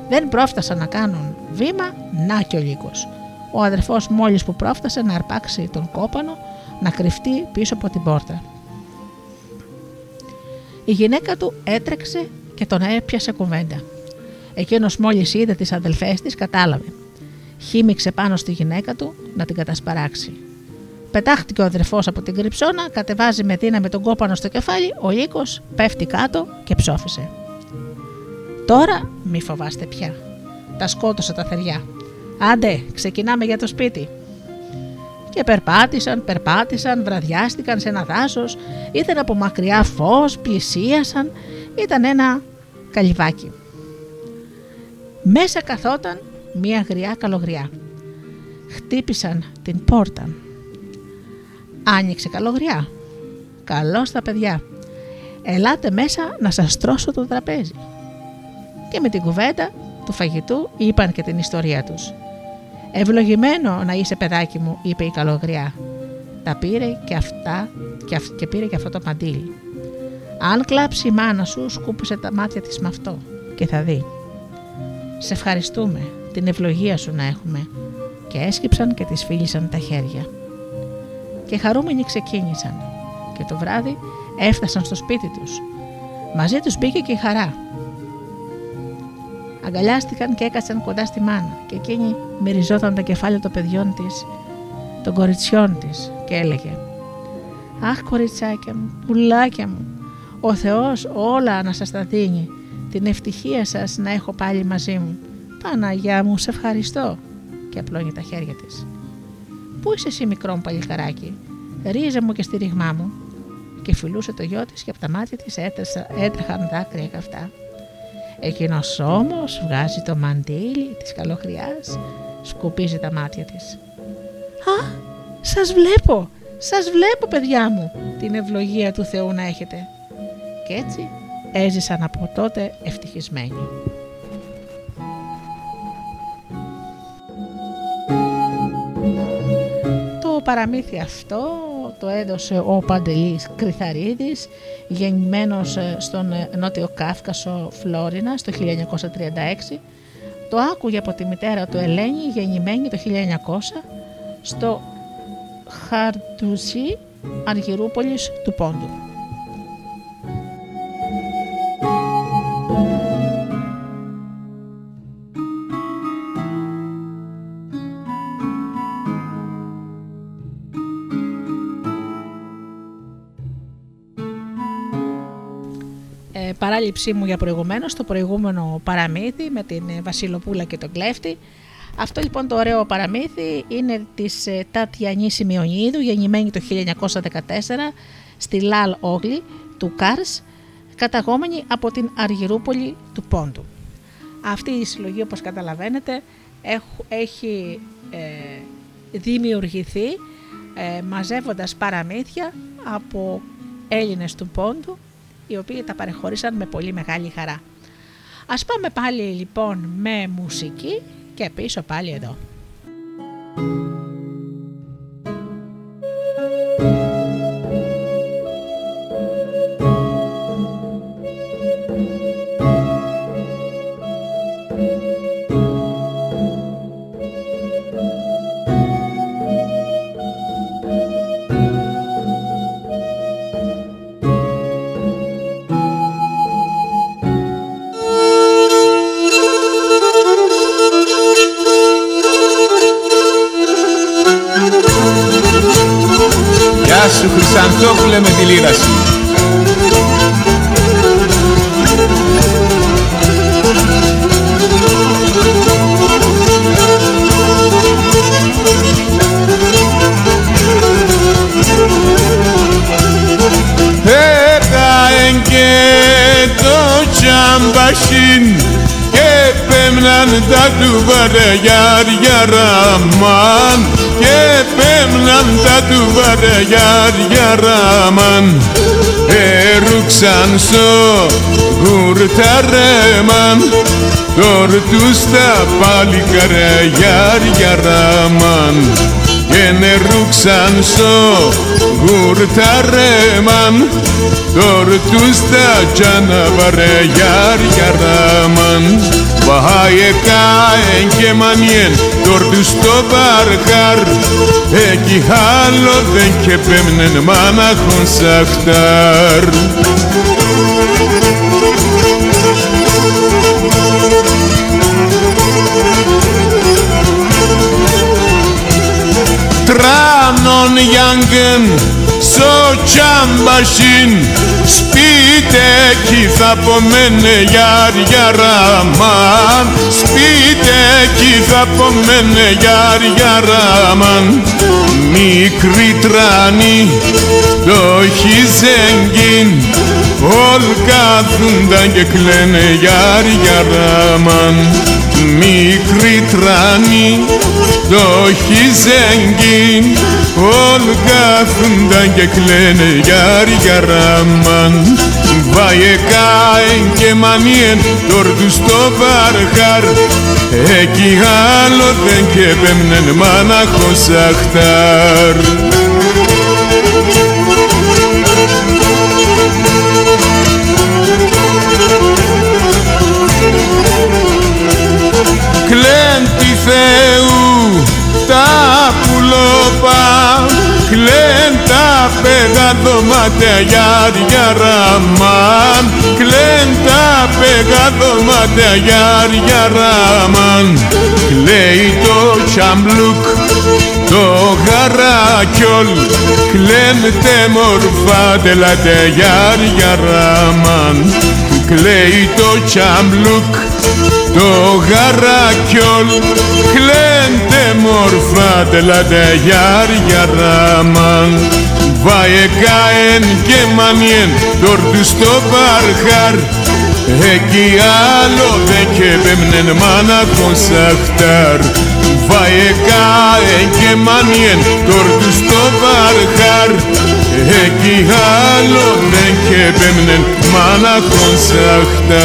Δεν πρόφτασαν να κάνουν βήμα, να και ο λύκος ο αδερφός μόλις που πρόφτασε να αρπάξει τον κόπανο να κρυφτεί πίσω από την πόρτα. Η γυναίκα του έτρεξε και τον έπιασε κουβέντα. Εκείνος μόλις είδε τις αδελφές της κατάλαβε. Χύμηξε πάνω στη γυναίκα του να την κατασπαράξει. Πετάχτηκε ο αδερφός από την κρυψώνα, κατεβάζει με δύναμη τον κόπανο στο κεφάλι, ο λύκος πέφτει κάτω και ψόφισε. Τώρα μη φοβάστε πια. Τα σκότωσε τα θεριά. Άντε, ξεκινάμε για το σπίτι. Και περπάτησαν, περπάτησαν, βραδιάστηκαν σε ένα δάσος, ήταν από μακριά φως, πλησίασαν, ήταν ένα καλυβάκι. Μέσα καθόταν μία γριά καλογριά. Χτύπησαν την πόρτα. Άνοιξε καλογριά. Καλώς τα παιδιά. Ελάτε μέσα να σας τρώσω το τραπέζι. Και με την κουβέντα του φαγητού είπαν και την ιστορία τους. Ευλογημένο να είσαι παιδάκι μου, είπε η καλογριά. Τα πήρε και αυτά και, και πήρε και αυτό το μαντίλι. Αν κλάψει η μάνα σου, σκούπισε τα μάτια της με αυτό και θα δει. Σε ευχαριστούμε, την ευλογία σου να έχουμε. Και έσκυψαν και τις φίλησαν τα χέρια. Και χαρούμενοι ξεκίνησαν και το βράδυ έφτασαν στο σπίτι τους. Μαζί τους μπήκε και η χαρά αγκαλιάστηκαν και έκατσαν κοντά στη μάνα και εκείνη μυριζόταν τα κεφάλια των παιδιών της, των κοριτσιών της και έλεγε «Αχ κοριτσάκια μου, πουλάκια μου, ο Θεός όλα να σας τα δίνει, την ευτυχία σας να έχω πάλι μαζί μου. Παναγιά μου, σε ευχαριστώ» και απλώνει τα χέρια της. «Πού είσαι εσύ μικρό μου παλικαράκι, ρίζα μου και στη ρηγμά μου» και φιλούσε το γιο της και από τα μάτια της έτρεχαν δάκρυα καυτά. Εκείνος όμως βγάζει το μαντίλι της καλοχρειάς, σκουπίζει τα μάτια της. «Α, σας βλέπω, σας βλέπω παιδιά μου, την ευλογία του Θεού να έχετε». Και έτσι έζησαν από τότε ευτυχισμένοι. Το παραμύθι αυτό το έδωσε ο Παντελής Κρυθαρίδης γεννημένος ε, στον ε, Νότιο Κάφκασο Φλόρινα το 1936 το άκουγε από τη μητέρα του Ελένη γεννημένη το 1900 στο Χαρτουσί Αργυρούπολης του Πόντου. Παράληψή μου για προηγουμένως, το προηγούμενο παραμύθι με την ε, Βασιλοπούλα και τον κλέφτη. Αυτό λοιπόν το ωραίο παραμύθι είναι της ε, Τατιανής Σημειονίδου, γεννημένη το 1914 στη Λάλ Όγλη του Κάρς, καταγόμενη από την Αργυρούπολη του Πόντου. Αυτή η συλλογή όπως καταλαβαίνετε έχει ε, δημιουργηθεί ε, μαζεύοντας παραμύθια από Έλληνες του Πόντου οι οποίοι τα παρεχωρήσαν με πολύ μεγάλη χαρά. Ας πάμε πάλι λοιπόν με μουσική και πίσω πάλι εδώ. Τόρτους τα πάλι καραγιάρια ράμαν και νερούξαν στο γουρταρέμαν. Τόρτους τα τζάνα βαρεγιάρια ράμαν. Βάε κάεν και μανιέν τόρτους στο βαρχάρ. Εκεί άλλο δεν και πέμνεν μάναχον σαχτάρ Τράνον γιάνγκεν στο τσάμπασιν Σπίτε κι θα πομένε για ραμάν. Σπίτε κι θα πομένε για ραμάν. Μικρή τράνη το χιζέγγιν. Όλ κάθουνταν και κλαίνε για ραμάν. Μικρή τράνη το χιζέγγιν Όλ κάθουνταν και κλαίνε για ραμάν Βάιε κάεν και μανιέν τόρτου στο βαρχάρ Εκεί άλλο δεν και πέμνεν μάναχος αχτάρ Κλέντη Θεού τα πουλόπα κλέν τα πέγα δωμάτια για ραμάν. Κλέν τα πέγα δωμάτια για ραμάν. Κλαίει το τσαμπλουκ το γαράκιολ κλαίντε μορφά τελάτε για ραμάν. Κλαίει το τσαμπλουκ το γαράκιολ κλαίντε μορφά τελάτε για ραμάν Βάε κάεν και μανιέν τόρτους στο παρχάρ Εκεί άλλο δεν και πέμνεν μάνα κονσαχτάρ Βαεκά και μάνιεν τόρτους στο παρχάρ Εκεί άλλο δεν και πέμνεν μάνα κονσαχτάρ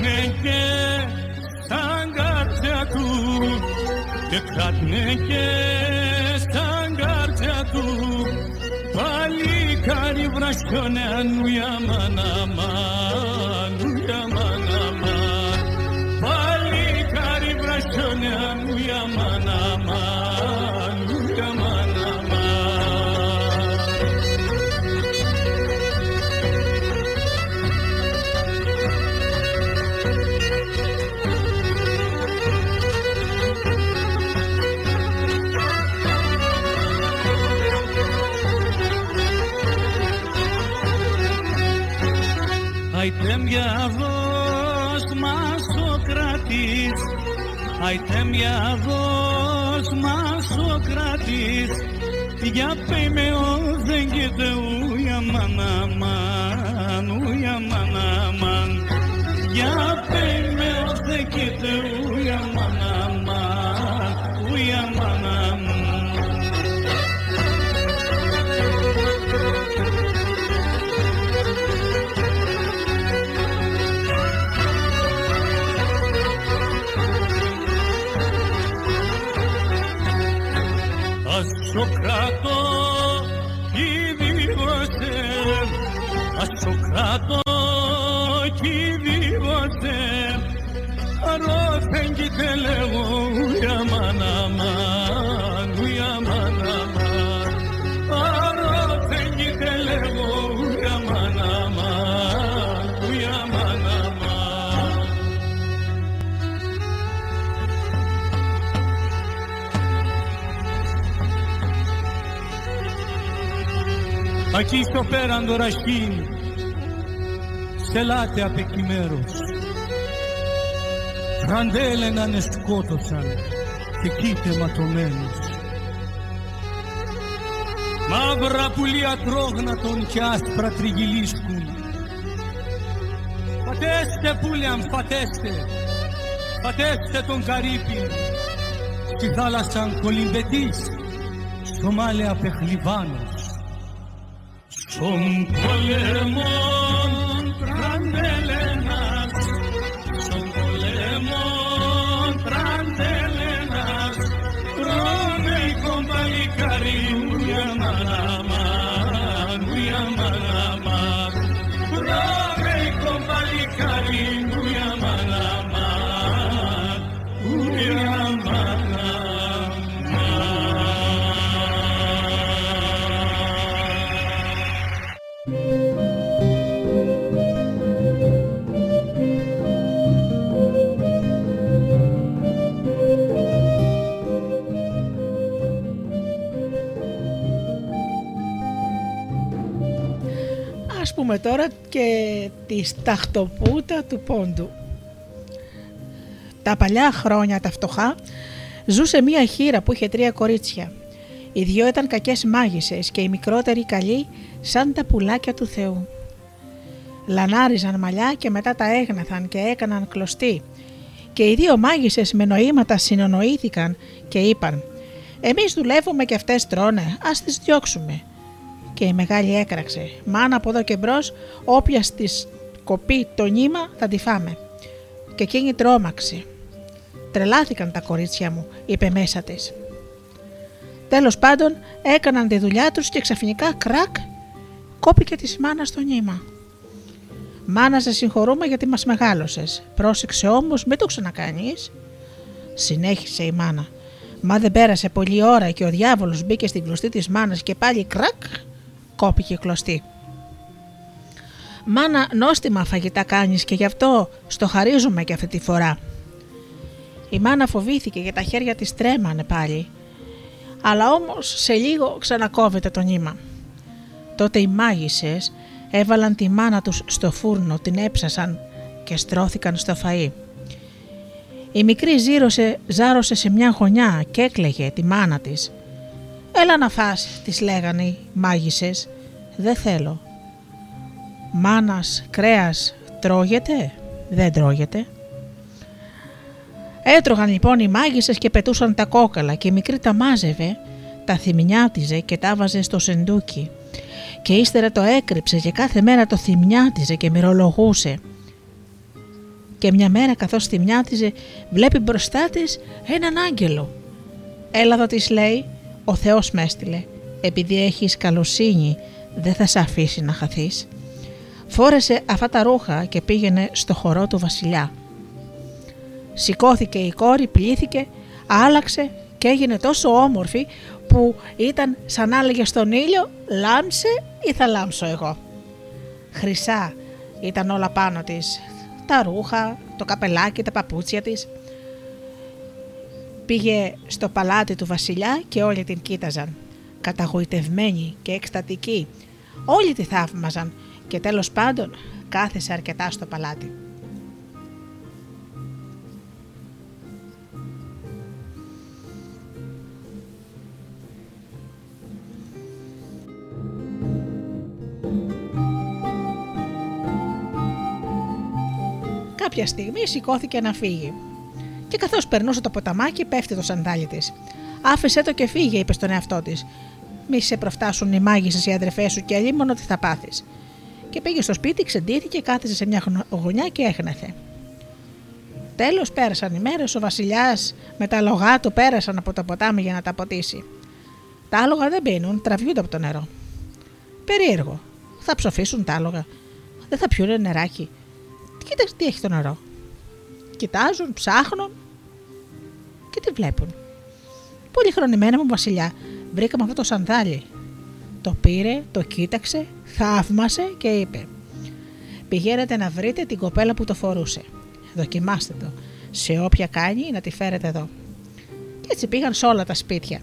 κράτνε και σαν καρδιά του και κράτνε και σαν καρδιά του. Παλικάρι βρασιώνε ανούια μανάμα ανούια μανάμα παλικάρι βρασιώνε ανούια μανάμα ανούια Αϊτέμιαδος μας ο κρατής. Αϊτέμιαδος μας ο κρατής. Για πέμε ο δεν κοίται ουια μαναμάν Ουια μαναμάν Για πέμε ο δεν κοίται ουια Εκεί στο πέραν το ραχήν στελάτε απ' εκεί μέρος. Ραντέλεναν σκότωσαν και κοίται ματωμένος Μαύρα πουλιά τρόγνατον και άσπρα τριγυλίσκουν. Πατέστε πουλιαν, πατέστε Πατέστε τον καρύπη Στη θάλασσαν κολυμπετής Στο μάλε απεχλιβάνος στον πόλεμο Ας πούμε τώρα και της σταχτοπούτα του πόντου. Τα παλιά χρόνια τα φτωχά ζούσε μία χείρα που είχε τρία κορίτσια. Οι δυο ήταν κακές μάγισσες και η μικρότερη καλή σαν τα πουλάκια του Θεού. Λανάριζαν μαλλιά και μετά τα έγναθαν και έκαναν κλωστή. Και οι δύο μάγισσες με νοήματα συνονοήθηκαν και είπαν «Εμείς δουλεύουμε και αυτές τρώνε, ας τις διώξουμε». Και η μεγάλη έκραξε. Μάνα από εδώ και μπρος, όποια τη κοπεί το νήμα θα τη φάμε. Και εκείνη τρόμαξε. Τρελάθηκαν τα κορίτσια μου, είπε μέσα της. Τέλος πάντων έκαναν τη δουλειά τους και ξαφνικά κρακ κόπηκε της μάνας στο νήμα. Μάνα σε συγχωρούμε γιατί μας μεγάλωσες. Πρόσεξε όμως μην το ξανακάνεις. Συνέχισε η μάνα. Μα δεν πέρασε πολλή ώρα και ο διάβολος μπήκε στην κλωστή της μάνας και πάλι κρακ κόπηκε η κλωστή. Μάνα νόστιμα φαγητά κάνεις και γι' αυτό στο χαρίζουμε και αυτή τη φορά. Η μάνα φοβήθηκε και τα χέρια της τρέμανε πάλι. Αλλά όμως σε λίγο ξανακόβεται το νήμα. Τότε οι μάγισσες έβαλαν τη μάνα τους στο φούρνο, την έψασαν και στρώθηκαν στο φαΐ. Η μικρή ζήρωσε, ζάρωσε σε μια γωνιά και έκλαιγε τη μάνα της. «Έλα να φας», της λέγανε οι μάγισσες. «Δεν θέλω». «Μάνας, κρέας, τρώγεται» «Δεν τρώγεται». Έτρωγαν λοιπόν οι μάγισσες και πετούσαν τα κόκαλα και η μικρή τα μάζευε, τα θυμινιάτιζε και τα βάζε στο σεντούκι και ύστερα το έκρυψε και κάθε μέρα το θυμιάτιζε και μυρολογούσε. Και μια μέρα καθώς θυμιάτιζε βλέπει μπροστά της έναν άγγελο. «Έλα εδώ» της λέει, «ο Θεός με έστειλε, επειδή έχεις καλοσύνη δεν θα σε αφήσει να χαθείς». Φόρεσε αυτά τα ρούχα και πήγαινε στο χορό του βασιλιά. Σηκώθηκε η κόρη, πλήθηκε, άλλαξε και έγινε τόσο όμορφη που ήταν σαν έλεγε στον ήλιο «Λάμψε ή θα λάμψω εγώ». Χρυσά ήταν όλα πάνω της, τα ρούχα, το καπελάκι, τα παπούτσια της. Πήγε στο παλάτι του βασιλιά και όλοι την κοίταζαν. Καταγοητευμένοι και εκστατικοί. Όλοι τη θαύμαζαν και τέλος πάντων κάθεσε αρκετά στο παλάτι. Κάποια στιγμή σηκώθηκε να φύγει. Και καθώς περνούσε το ποταμάκι, πέφτει το σαντάλι της. Άφησε το και φύγε, είπε στον εαυτό της. Μη σε προφτάσουν οι μάγισσες οι αδερφές σου και αλλήμον ότι θα πάθεις. Και πήγε στο σπίτι, ξεντήθηκε, κάθισε σε μια γωνιά και έχνεθε. Τέλος πέρασαν οι μέρες, ο Βασιλιάς με τα λογά του πέρασαν από το ποτάμι για να τα ποτίσει. Τα άλογα δεν πίνουν, τραβιούνται από το νερό. Περίεργο. Θα ψοφήσουν τα άλογα. Δεν θα πιούνε νεράκι. Κοίταξε τι έχει το νερό. Κοιτάζουν, ψάχνουν και τι βλέπουν. Πολύ χρονιμένα μου βασιλιά, βρήκαμε αυτό το σανδάλι. Το πήρε, το κοίταξε, θαύμασε και είπε «Πηγαίνετε να βρείτε την κοπέλα που το φορούσε. Δοκιμάστε το. Σε όποια κάνει να τη φέρετε εδώ». Και έτσι πήγαν σε όλα τα σπίτια.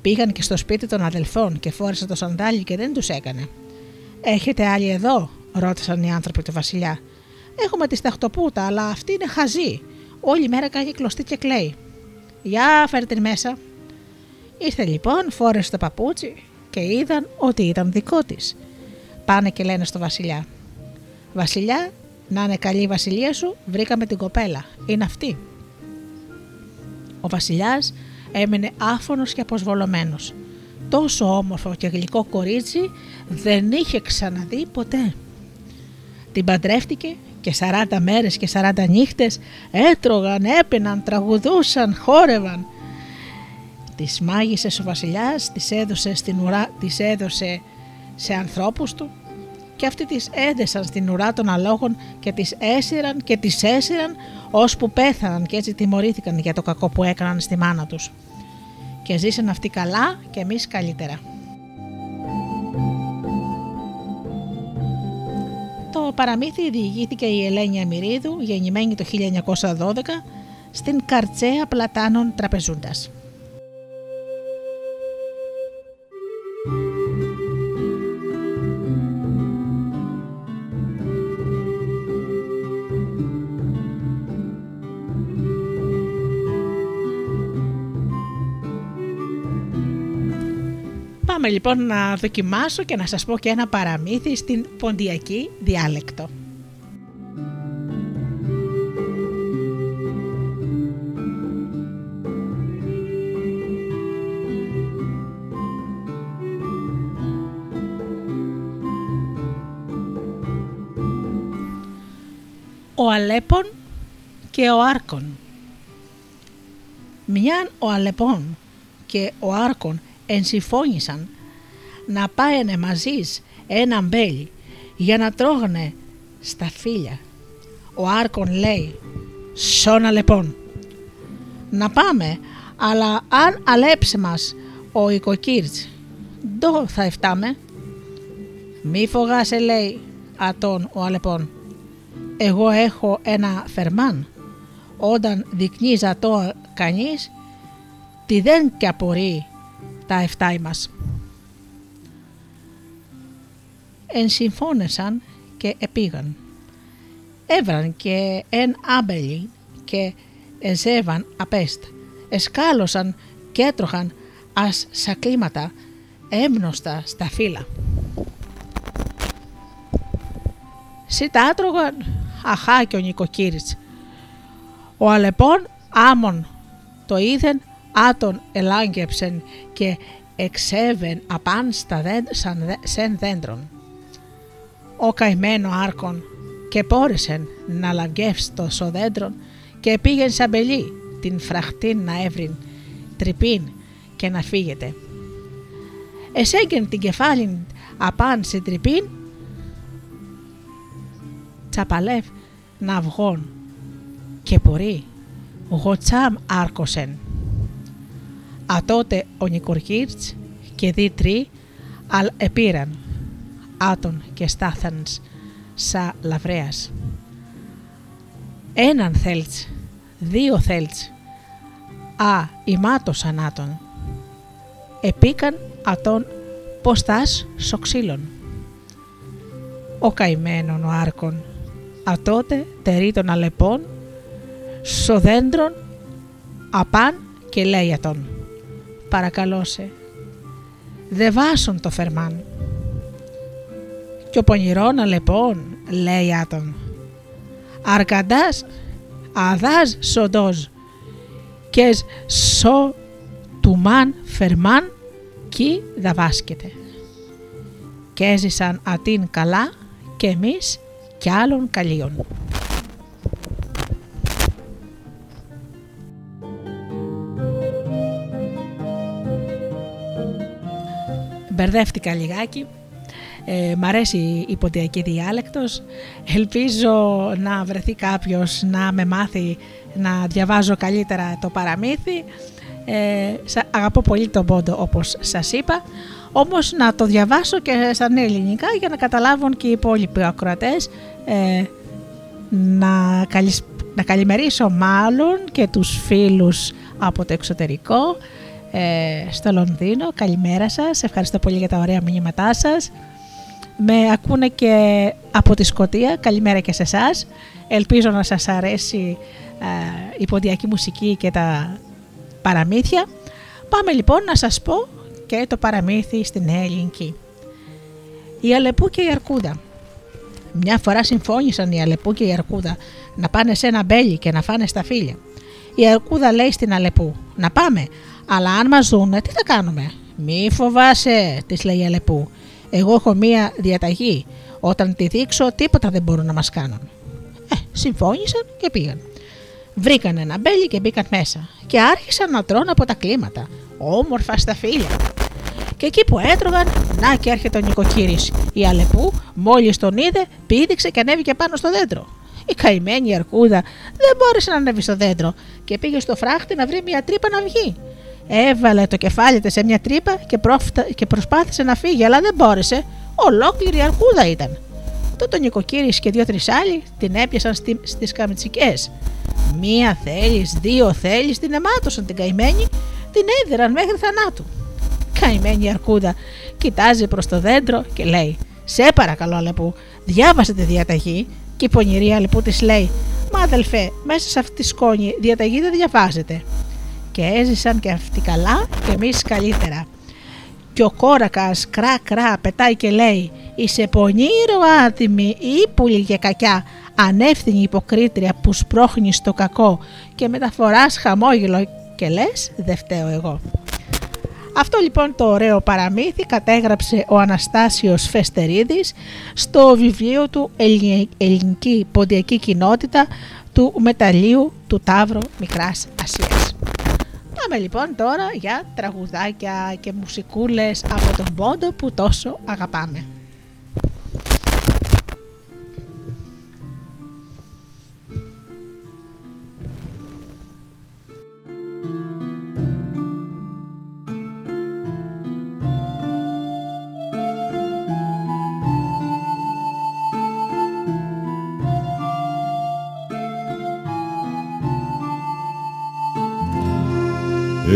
Πήγαν και στο σπίτι των αδελφών και φόρεσαν το σανδάλι και δεν τους έκανε. «Έχετε άλλοι εδώ» ρώτησαν οι άνθρωποι του βασιλιά. Έχουμε τη σταχτοπούτα, αλλά αυτή είναι χαζή. Όλη μέρα κάνει κλωστή και κλαίει. Για φέρε την μέσα. Ήρθε λοιπόν, φόρεσε το παπούτσι και είδαν ότι ήταν δικό της. Πάνε και λένε στο βασιλιά. Βασιλιά, να είναι καλή η βασιλεία σου, βρήκαμε την κοπέλα. Είναι αυτή. Ο βασιλιάς έμεινε άφωνος και αποσβολωμένος. Τόσο όμορφο και γλυκό κορίτσι δεν είχε ξαναδεί ποτέ. Την παντρεύτηκε και 40 μέρες και 40 νύχτες έτρωγαν, έπαιναν, τραγουδούσαν, χόρευαν. Τις μάγισσες ο βασιλιάς, τις έδωσε, στην ουρά, τις έδωσε σε ανθρώπους του και αυτοί τις έδεσαν στην ουρά των αλόγων και τις έσυραν και τις έσυραν ώσπου πέθαναν και έτσι τιμωρήθηκαν για το κακό που έκαναν στη μάνα τους. Και ζήσαν αυτοί καλά και εμείς καλύτερα. Το παραμύθι διηγήθηκε η Ελένια Μυρίδου, γεννημένη το 1912, στην Καρτσέα Πλατάνων Τραπεζούντας. Πάμε λοιπόν να δοκιμάσω και να σας πω και ένα παραμύθι στην ποντιακή διάλεκτο. Ο Αλέπων και ο Άρκον Μιαν ο Αλεπών και ο Άρκον ενσυμφώνησαν να πάενε μαζί ένα μπέλι για να τρώγανε στα φίλια. Ο Άρκον λέει «Σον Αλεπών, να πάμε, αλλά αν αλέψει μας ο οικοκύρτς, ντο θα εφτάμε». «Μη φογάσαι» λέει ατόν ο Αλεπών. «Εγώ έχω ένα φερμάν. Όταν δεικνύει το κανείς, τι δεν και απορεί τα εφτά μας. Ενσυμφώνησαν και επήγαν. Έβραν και εν άμπελι και εζέβαν απέστ. Εσκάλωσαν και έτρωχαν ας σακλήματα έμνοστα στα φύλλα. Σιτάτρωγαν αχά και ο νοικοκύρης. Ο Αλεπών άμον το είδεν άτον ελάγκεψεν και εξέβεν απάν στα δέντ, σαν, σεν δέντρον. Ο καημένο άρκον και πόρεσεν να λαγκεύσει το σοδέντρον και πήγεν σαν πελί την φραχτήν να έβριν τρυπήν και να φύγεται. Εσέγγεν την κεφάλιν απάν σε τρυπήν τσαπαλεύ να βγών και πορεί γοτσάμ άρκοσεν. Α τότε ο Νικοργύρτς και δι τρί αλ επήραν άτον και στάθανς σα λαβρέας. Έναν θέλτς, δύο θέλτς, α ημάτωσαν άτον. Επίκαν ατόν ποστάς σοξύλων. Ο καημένον ο άρκον, ατότε τερί των αλεπών, σοδέντρων, απάν και λέει ατόν παρακαλώσε. Δε βάσουν το φερμάν. Κι ο πονηρόν αλεπών, λέει άτον. Αρκαντάς, αδάς σοντός και σο του μαν φερμάν κι δαβάσκεται. Και έζησαν ατίν καλά και εμείς κι άλλων καλίων. Μπερδεύτηκα λιγάκι. Ε, μ' αρέσει η ποντιακή διάλεκτος. Ελπίζω να βρεθεί κάποιος να με μάθει να διαβάζω καλύτερα το παραμύθι. Ε, αγαπώ πολύ τον πόντο όπως σας είπα. Όμως να το διαβάσω και σαν ελληνικά για να καταλάβουν και οι υπόλοιποι ακροατές ε, να, να καλημερίσω μάλλον και τους φίλους από το εξωτερικό ε, στο Λονδίνο. Καλημέρα σας, ευχαριστώ πολύ για τα ωραία μηνύματά σας. Με ακούνε και από τη Σκωτία, καλημέρα και σε εσάς. Ελπίζω να σας αρέσει ε, η ποντιακή μουσική και τα παραμύθια. Πάμε λοιπόν να σας πω και το παραμύθι στην ελληνική. Η Αλεπού και η Αρκούδα. Μια φορά συμφώνησαν η Αλεπού και η Αρκούδα να πάνε σε ένα μπέλι και να φάνε στα φίλια. Η Αρκούδα λέει στην Αλεπού: Να πάμε, αλλά αν μας δούνε, τι θα κάνουμε; Μη φοβάσαι, της λέει η Αλεπού. Εγώ έχω μία διαταγή. Όταν τη δείξω, τίποτα δεν μπορούν να μας κάνουν. Ε, συμφώνησαν και πήγαν. Βρήκαν ένα μπέλι και μπήκαν μέσα και άρχισαν να τρώνε από τα κλίματα, όμορφα στα φύλλα. Και εκεί που έτρωγαν, να και έρχεται ο νοικοκύρης. Η Αλεπού, μόλις τον είδε, πήδηξε και ανέβηκε πάνω στο δέντρο. Η καημένη αρκούδα δεν μπόρεσε να ανέβει στο δέντρο και πήγε στο φράχτη να βρει μια τρύπα να βγει. Έβαλε το κεφάλι της σε μια τρύπα και, και προσπάθησε να φύγει, αλλά δεν μπόρεσε. Ολόκληρη αρκούδα ήταν. Τότε ο νοικοκύρης και δύο-τρει άλλοι την έπιασαν στι στις καμιτσικές. Μία θέλεις, δύο θέλεις, την αιμάτωσαν την καημένη, την έδεραν μέχρι θανάτου. Καημένη αρκούδα κοιτάζει προς το δέντρο και λέει «Σε παρακαλώ Αλεπού, διάβασε τη διαταγή» και η πονηρή Αλεπού της λέει «Μα αδελφέ, μέσα σε αυτή τη σκόνη διαταγή δεν διαβάζεται» και έζησαν και αυτοί καλά και εμείς καλύτερα. Και ο κόρακας κρά κρά πετάει και λέει «Είσαι πονήρο άτιμη, ύπουλη και κακιά, ανεύθυνη υποκρίτρια που σπρώχνεις το κακό και μεταφοράς χαμόγελο και λες δεν φταίω εγώ». Αυτό λοιπόν το ωραίο παραμύθι κατέγραψε ο Αναστάσιος Φεστερίδης στο βιβλίο του «Ελληνική ποντιακή κοινότητα» του μεταλλίου του Ταύρου Μικράς Ασίας. Πάμε λοιπόν τώρα για τραγουδάκια και μουσικούλες από τον πόντο που τόσο αγαπάμε.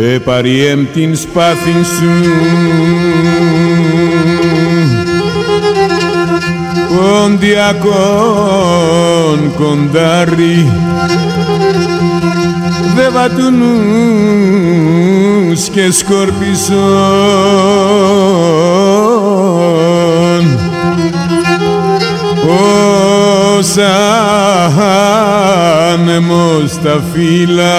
Επαριέμ την σπάθην σου. Κοντιακόν κοντάρι δε βατουνούς και σκορπισόν ως άνεμος τα φύλλα.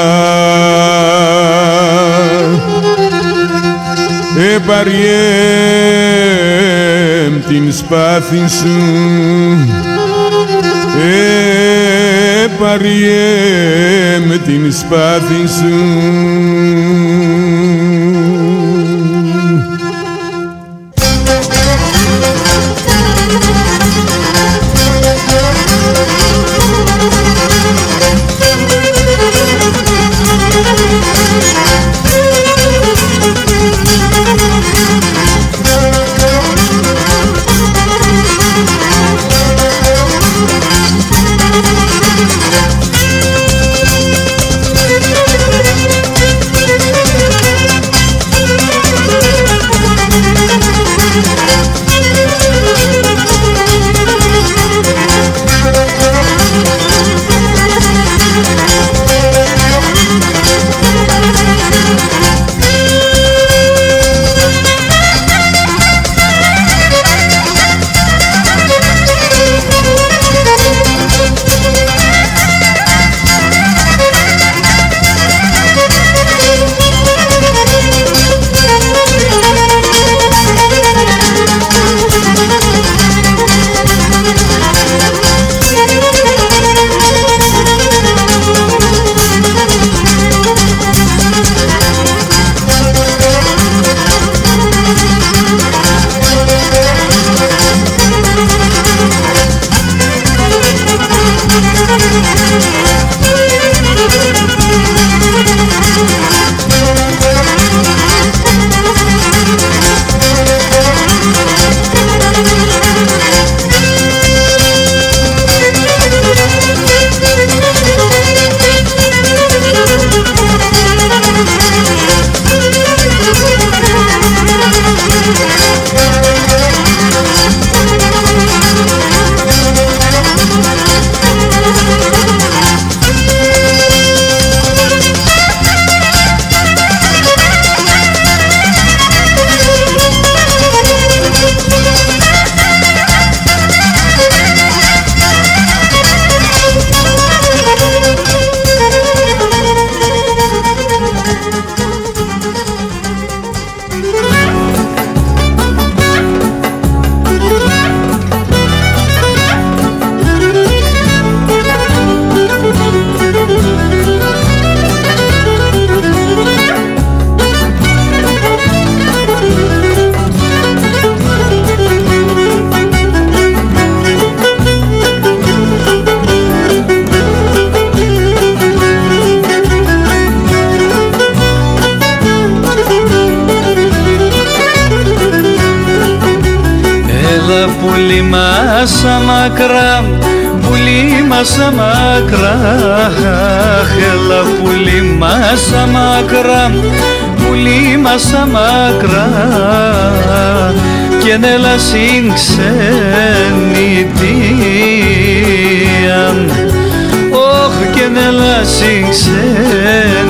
Επαριέμ την σπάθη σου. Επαριέμ την σπάθη σου μακρά Πουλί μας αμάκρα. Έλα πουλί μας αμάκρα Πουλί μας αμάκρα. Και νέλα συγξενητία Όχ και νέλα συγξενητία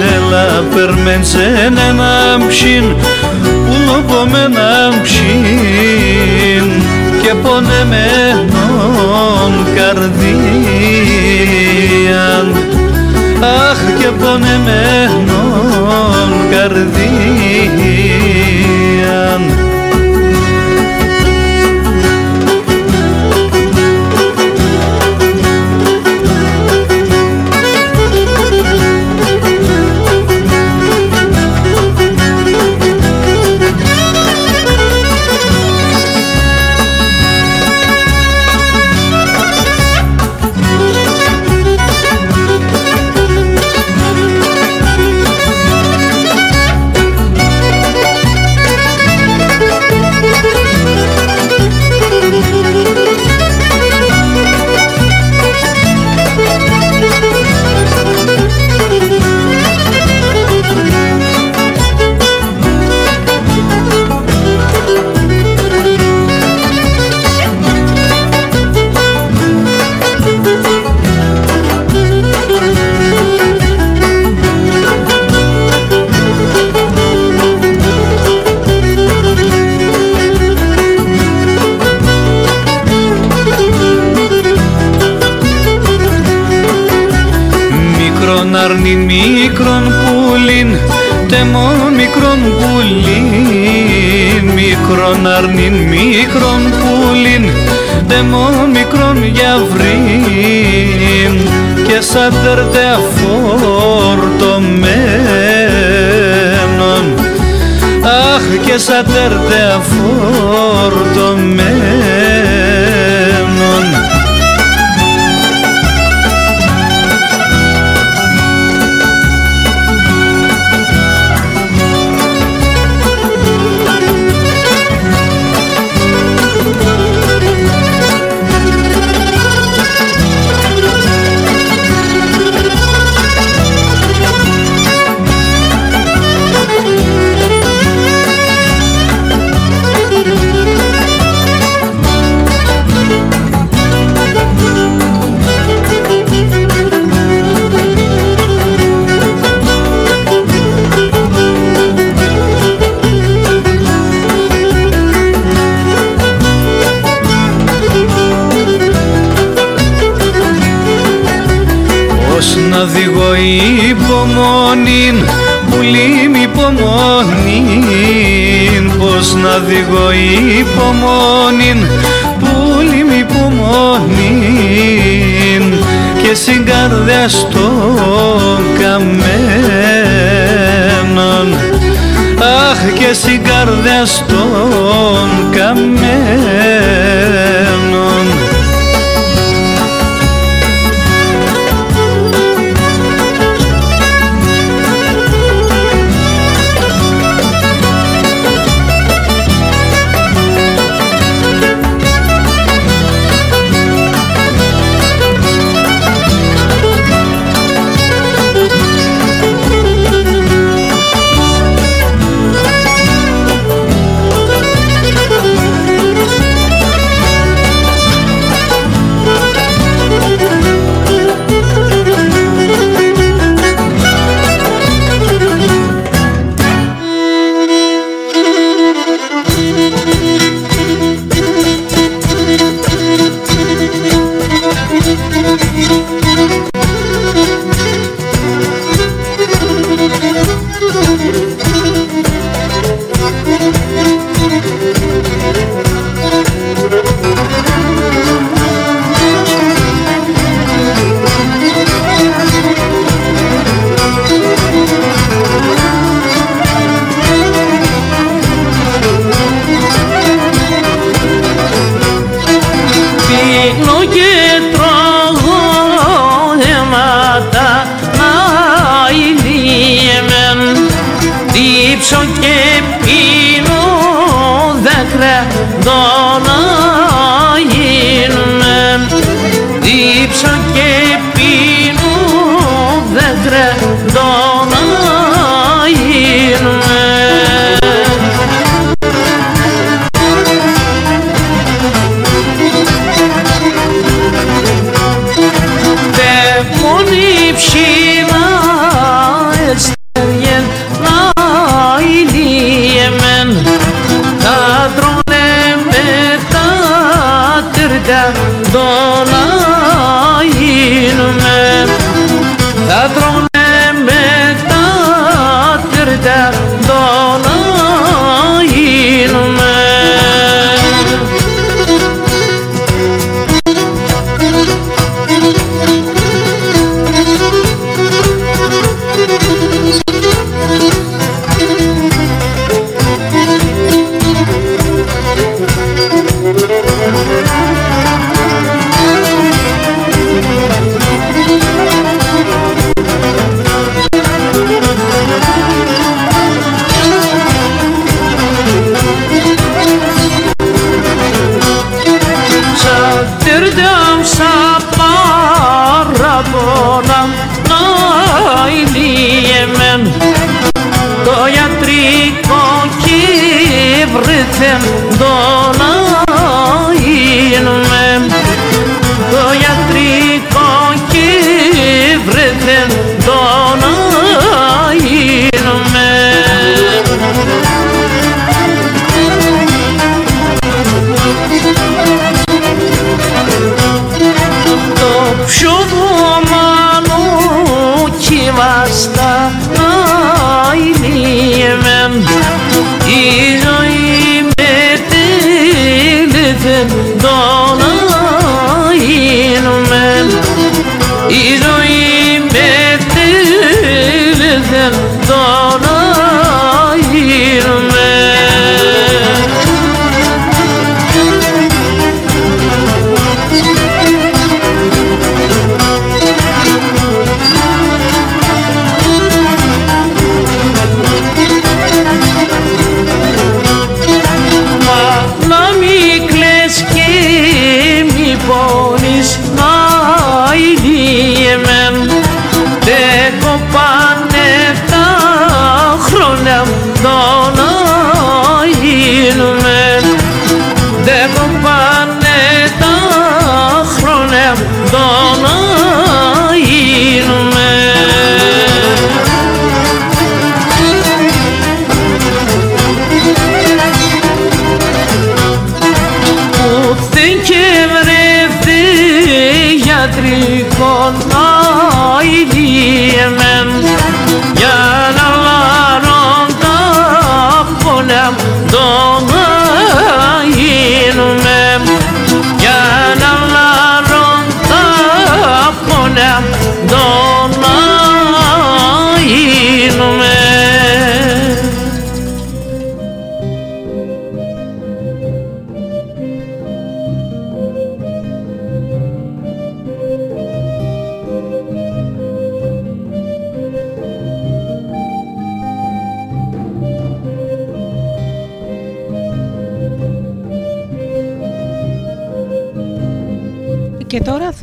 έλα περμέντζεν ένα ψιν που λόγω με ένα ψιν και πονεμένον καρδίαν. Αχ και πονεμένον καρδίαν μικρόν αρνήν μικρόν πουλίν τεμό μικρόν γιαυρίν και σαν τερτέα φορτωμένον αχ και σαν τερτέα φορτωμένον Πώς να διγώ υπομονήν πουλί μη υπομονήν. Πώς να διγώ υπομονήν πουλί μη υπομονήν. Και στην καρδιά στον καμένον. Αχ και στην καρδιά στον καμένον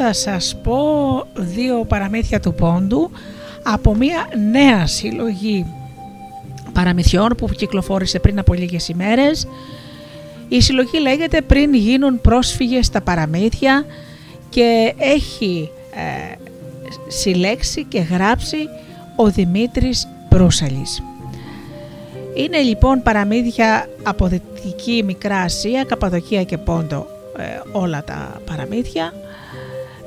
θα σας πω δύο παραμύθια του πόντου από μια νέα συλλογή παραμυθιών που κυκλοφόρησε πριν από λίγες ημέρες. Η συλλογή λέγεται «Πριν γίνουν πρόσφυγες στα παραμύθια» και έχει ε, συλλέξει και γράψει ο Δημήτρης Μπρούσαλης. Είναι λοιπόν παραμύθια από Δυτική Μικρά Ασία, Καπαδοκία και Πόντο ε, όλα τα παραμύθια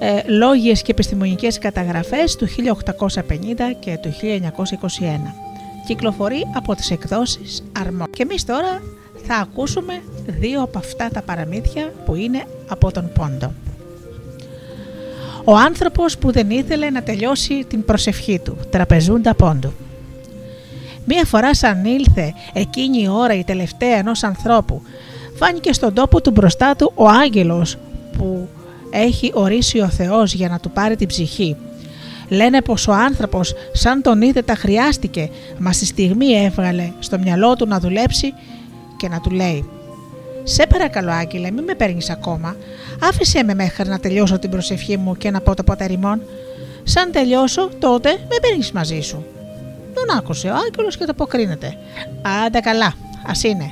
ε, λόγιες και επιστημονικές καταγραφές του 1850 και του 1921. Κυκλοφορεί από τις εκδόσεις Αρμό. Και εμείς τώρα θα ακούσουμε δύο από αυτά τα παραμύθια που είναι από τον Πόντο. Ο άνθρωπος που δεν ήθελε να τελειώσει την προσευχή του, τραπεζούντα Πόντου. Μία φορά σαν ήλθε εκείνη η ώρα η τελευταία ενός ανθρώπου, φάνηκε στον τόπο του μπροστά του ο άγγελος που έχει ορίσει ο Θεός για να του πάρει την ψυχή. Λένε πως ο άνθρωπος σαν τον είδε τα χρειάστηκε, μα στη στιγμή έβγαλε στο μυαλό του να δουλέψει και να του λέει «Σε παρακαλώ άγγελε μην με παίρνεις ακόμα, άφησέ με μέχρι να τελειώσω την προσευχή μου και να πω το ποτέριμον. Σαν τελειώσω τότε με παίρνεις μαζί σου». Τον άκουσε ο άγγελος και το αποκρίνεται. «Άντε καλά, ας είναι.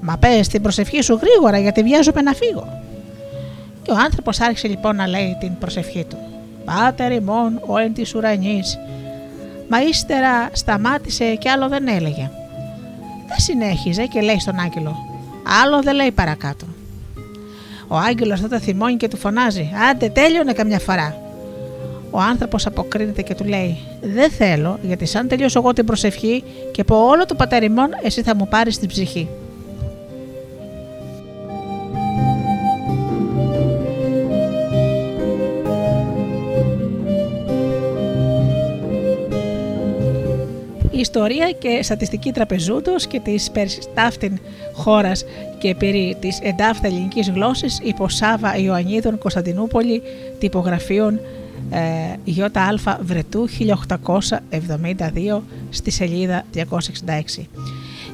Μα πες την προσευχή σου γρήγορα γιατί βιάζομαι να φύγω». Και ο άνθρωπος άρχισε λοιπόν να λέει την προσευχή του. «Πάτερ ημών ο εν της ουρανής». Μα ύστερα σταμάτησε και άλλο δεν έλεγε. Δεν συνέχιζε και λέει στον άγγελο. Άλλο δεν λέει παρακάτω. Ο άγγελος τότε θυμώνει και του φωνάζει «Άντε τέλειωνε καμιά φορά». Ο άνθρωπος αποκρίνεται και του λέει «Δεν θέλω γιατί σαν τελειώσω εγώ την προσευχή και πω όλο το πατεριμόν εσύ θα μου πάρεις την ψυχή». Ιστορία και στατιστική τραπεζούτος και της περιστάφτην χώρας και περί της εντάφτα ελληνικής γλώσσης υπό Σάβα Ιωαννίδων Κωνσταντινούπολη τυπογραφίων ε, ΙΑ Βρετού 1872 στη σελίδα 266.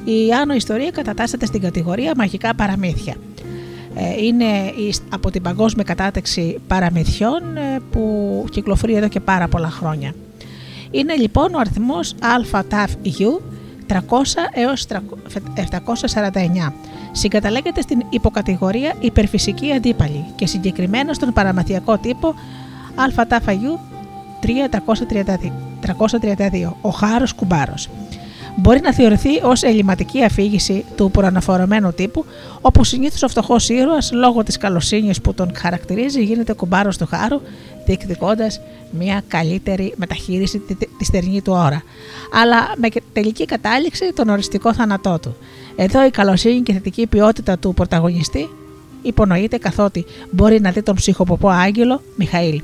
Η Άνω Ιστορία κατατάσσεται στην κατηγορία μαγικά παραμύθια. Ε, είναι από την παγκόσμια κατάταξη παραμυθιών ε, που κυκλοφορεί εδώ και πάρα πολλά χρόνια. Είναι λοιπόν ο αριθμός ΑΤΑΦΙ 300 έως 749. Συγκαταλέγεται στην υποκατηγορία υπερφυσική αντίπαλη και συγκεκριμένα στον παραμαθιακό τύπο ΑΤΑΦΙ 332, ο χάρος κουμπάρος. Μπορεί να θεωρηθεί ως ελληματική αφήγηση του προαναφορωμένου τύπου, όπου συνήθως ο φτωχός ήρωας, λόγω της καλοσύνης που τον χαρακτηρίζει, γίνεται κουμπάρος του χάρου, διεκδικώντας μια καλύτερη μεταχείριση τη στερνή του ώρα. Αλλά με τελική κατάληξη τον οριστικό θάνατό του. Εδώ η καλοσύνη και η θετική ποιότητα του πρωταγωνιστή υπονοείται καθότι μπορεί να δει τον ψυχοποπό άγγελο Μιχαήλ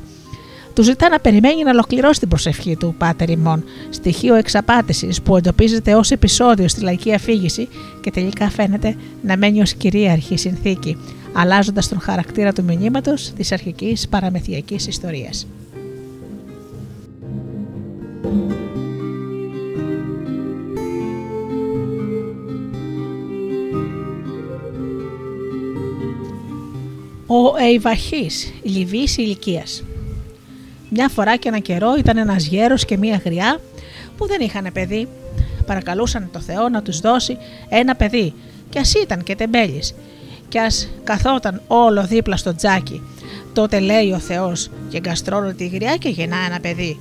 του ζητά να περιμένει να ολοκληρώσει την προσευχή του, Πάτερ ημών, στοιχείο εξαπάτησης που εντοπίζεται ως επεισόδιο στη λαϊκή αφήγηση και τελικά φαίνεται να μένει ως κυρίαρχη συνθήκη, αλλάζοντας τον χαρακτήρα του μηνύματος της αρχικής παραμεθιακής ιστορίας. Ο Εϊβαχής, Λιβύης ηλικίας. Μια φορά και ένα καιρό ήταν ένας γέρος και μία γριά που δεν είχαν παιδί. Παρακαλούσαν το Θεό να τους δώσει ένα παιδί, κι ας ήταν και τεμπέλης, κι ας καθόταν όλο δίπλα στο τζάκι. Τότε λέει ο Θεός και γκαστρώνω τη γριά και γεννά ένα παιδί.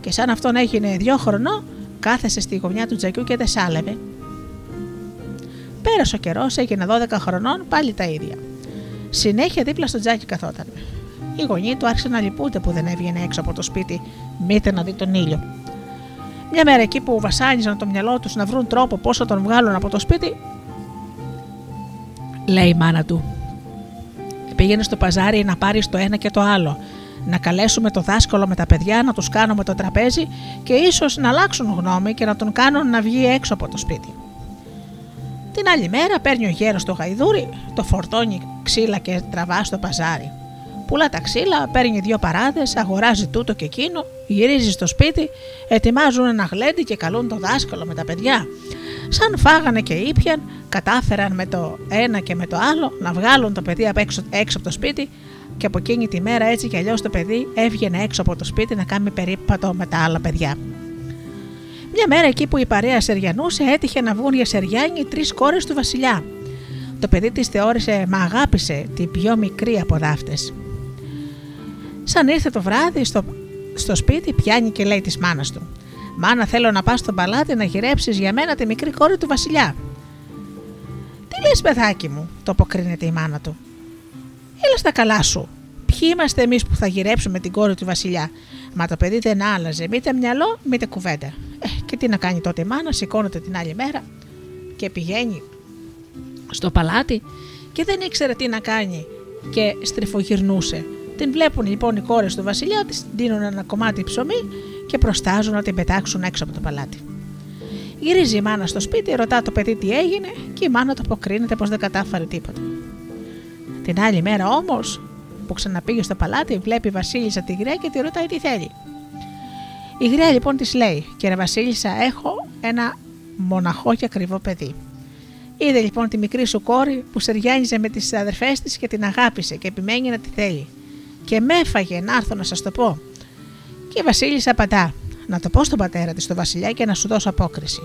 Και σαν αυτόν έγινε δυο χρονών, κάθεσε στη γωνιά του τζακιού και τεσάλευε. Πέρασε ο καιρός, έγινε 12 χρονών, πάλι τα ίδια. Συνέχεια δίπλα στο τζάκι καθόταν. Οι γονείς του άρχισαν να λυπούνται που δεν έβγαινε έξω από το σπίτι, μήτε να δει τον ήλιο. Μια μέρα εκεί που βασάνιζαν το μυαλό τους να βρουν τρόπο πώ θα τον βγάλουν από το σπίτι, λέει η μάνα του. Πήγαινε στο παζάρι να πάρεις το ένα και το άλλο. Να καλέσουμε το δάσκαλο με τα παιδιά, να τους κάνουμε το τραπέζι και ίσως να αλλάξουν γνώμη και να τον κάνουν να βγει έξω από το σπίτι. Την άλλη μέρα παίρνει ο γέρος το γαϊδούρι, το φορτώνει ξύλα και τραβά στο παζάρι. Πουλά τα ξύλα, παίρνει δύο παράδες, αγοράζει τούτο και εκείνο, γυρίζει στο σπίτι, ετοιμάζουν ένα γλέντι και καλούν το δάσκαλο με τα παιδιά. Σαν φάγανε και ήπιαν, κατάφεραν με το ένα και με το άλλο να βγάλουν το παιδί έξω, έξω από το σπίτι και από εκείνη τη μέρα έτσι κι αλλιώς το παιδί έβγαινε έξω από το σπίτι να κάνει περίπατο με τα άλλα παιδιά. Μια μέρα εκεί που η παρέα σεριανούσε έτυχε να βγουν για σεριάνι τρεις κόρες του Βασιλιά. Το παιδί της θεώρησε μα αγάπησε την πιο μικρή από δάφτες. Σαν ήρθε το βράδυ στο, στο σπίτι, πιάνει και λέει της μάνας του: Μάνα, θέλω να πας στο παλάτι να γυρέψεις για μένα τη μικρή κόρη του Βασιλιά. Τι λες, παιδάκι μου, το αποκρίνεται η μάνα του. Έλα στα καλά σου. Ποιοι είμαστε εμείς που θα γυρέψουμε την κόρη του Βασιλιά; Μα το παιδί δεν άλλαζε, μήτε μυαλό, μήτε κουβέντα. Ε, και τι να κάνει τότε η μάνα, σηκώνεται την άλλη μέρα και πηγαίνει στο παλάτι και δεν ήξερε τι να κάνει και στριφογυρνούσε την βλέπουν λοιπόν οι κόρες του Βασιλιά, της δίνουν ένα κομμάτι ψωμί και προστάζουν να την πετάξουν έξω από το παλάτι. Γυρίζει η μάνα στο σπίτι, ρωτά το παιδί τι έγινε και η μάνα το αποκρίνεται πως δεν κατάφερε τίποτα. Την άλλη μέρα όμως, που ξαναπήγε στο παλάτι, βλέπει η Βασίλισσα τη γριά και τη ρωτάει τι θέλει. Η γριά λοιπόν της λέει: Κύριε Βασίλισσα, έχω ένα μοναχό και ακριβό παιδί. Είδε λοιπόν τη μικρή σου κόρη που σεριάνιζε με τις αδερφές της και την αγάπησε και επιμένει να τη θέλει και με έφαγε να έρθω να σας το πω. Και η Βασίλισσα απαντά: Να το πω στον πατέρα της, στο Βασιλιά, και να σου δώσω απόκριση.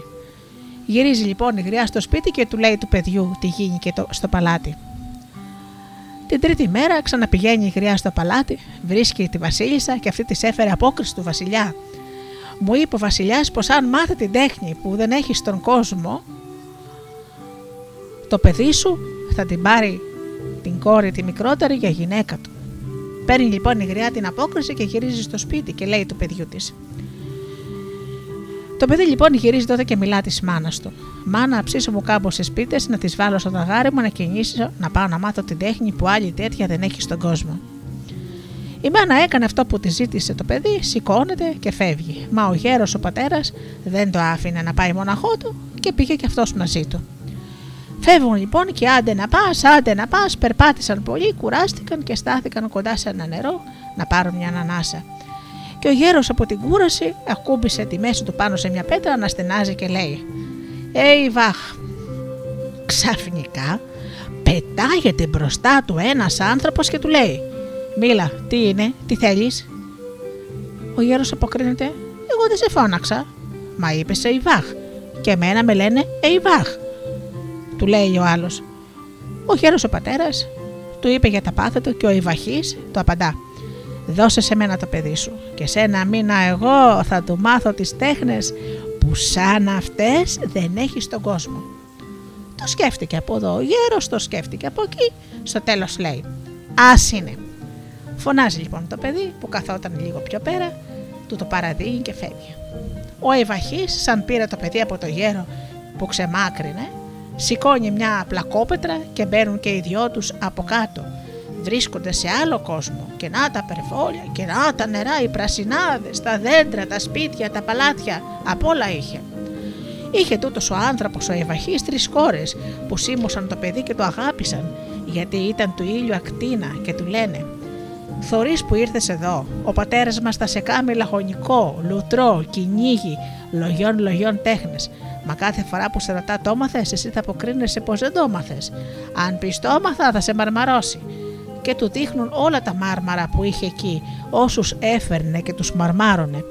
Γυρίζει λοιπόν η γριά στο σπίτι και του λέει του παιδιού τι γίνει και το, στο παλάτι. Την τρίτη μέρα ξαναπηγαίνει η γριά στο παλάτι, βρίσκει τη Βασίλισσα και αυτή της έφερε απόκριση του Βασιλιά. Μου είπε ο Βασιλιάς πως αν μάθει την τέχνη που δεν έχει στον κόσμο, το παιδί σου θα την πάρει την κόρη τη μικρότερη για γυναίκα του. Παίρνει λοιπόν η γριά την απόκριση και γυρίζει στο σπίτι και λέει του παιδιού της. Το παιδί λοιπόν γυρίζει τότε και μιλά της μάνας του. Μάνα, ψήσω μου κάμποσε σπίτε να τις βάλω στο ταγάρι μου να κινήσω να πάω να μάθω την τέχνη που άλλη τέτοια δεν έχει στον κόσμο. Η μάνα έκανε αυτό που τη ζήτησε το παιδί, σηκώνεται και φεύγει. Μα ο γέρος ο πατέρας δεν το άφηνε να πάει μοναχό του και πήγε και αυτός μαζί του. Φεύγουν λοιπόν και άντε να πας, άντε να πας, περπάτησαν πολύ, κουράστηκαν και στάθηκαν κοντά σε ένα νερό να πάρουν μια ανάσα. Και ο γέρος από την κούραση ακούμπησε τη μέση του πάνω σε μια πέτρα να στενάζει και λέει: Ει βαχ. Ξαφνικά πετάγεται μπροστά του ένας άνθρωπος και του λέει: Μίλα, τι είναι, τι θέλεις; Ο γέρος αποκρίνεται: Εγώ δεν σε φώναξα. Μα είπες σε Ιβάχ. Και εμένα με λένε Εϊβάχ. Του λέει ο άλλος. Ο γέρος ο πατέρας του είπε για τα πάθη του και ο Ιβαχής το απαντά. Δώσε σε μένα το παιδί σου και σε ένα μήνα εγώ θα του μάθω τις τέχνες που σαν αυτές δεν έχει στον κόσμο. Το σκέφτηκε από εδώ ο γέρος, το σκέφτηκε από εκεί, στο τέλος λέει «Ας είναι». Φωνάζει λοιπόν το παιδί που καθόταν λίγο πιο πέρα, του το παραδείγει και φεύγει. Ο Ευαχής σαν πήρε το παιδί από το γέρο που ξεμάκρινε, σηκώνει μια πλακόπετρα και μπαίνουν και οι δυο τους από κάτω. Βρίσκονται σε άλλο κόσμο και να τα περφόλια και να τα νερά, οι πρασινάδες, τα δέντρα, τα σπίτια, τα παλάτια, απ' όλα είχε. Είχε τούτος ο άνθρωπος ο Ευαχής τρεις κόρες που σίμωσαν το παιδί και το αγάπησαν, γιατί ήταν του ήλιου ακτίνα και του λένε: Θωρείς που ήρθες εδώ, ο πατέρας μας θα σε κάνει λαχωνικό, λουτρό, κυνήγι, λογιών λογιών τέχνες. Μα κάθε φορά που σε ρωτά το έμαθες, εσύ θα αποκρίνεσαι πως δεν το έμαθες. Αν πεις το έμαθα, θα σε μαρμαρώσει. Και του δείχνουν όλα τα μάρμαρα που είχε εκεί, όσους έφερνε και τους μαρμάρωνε.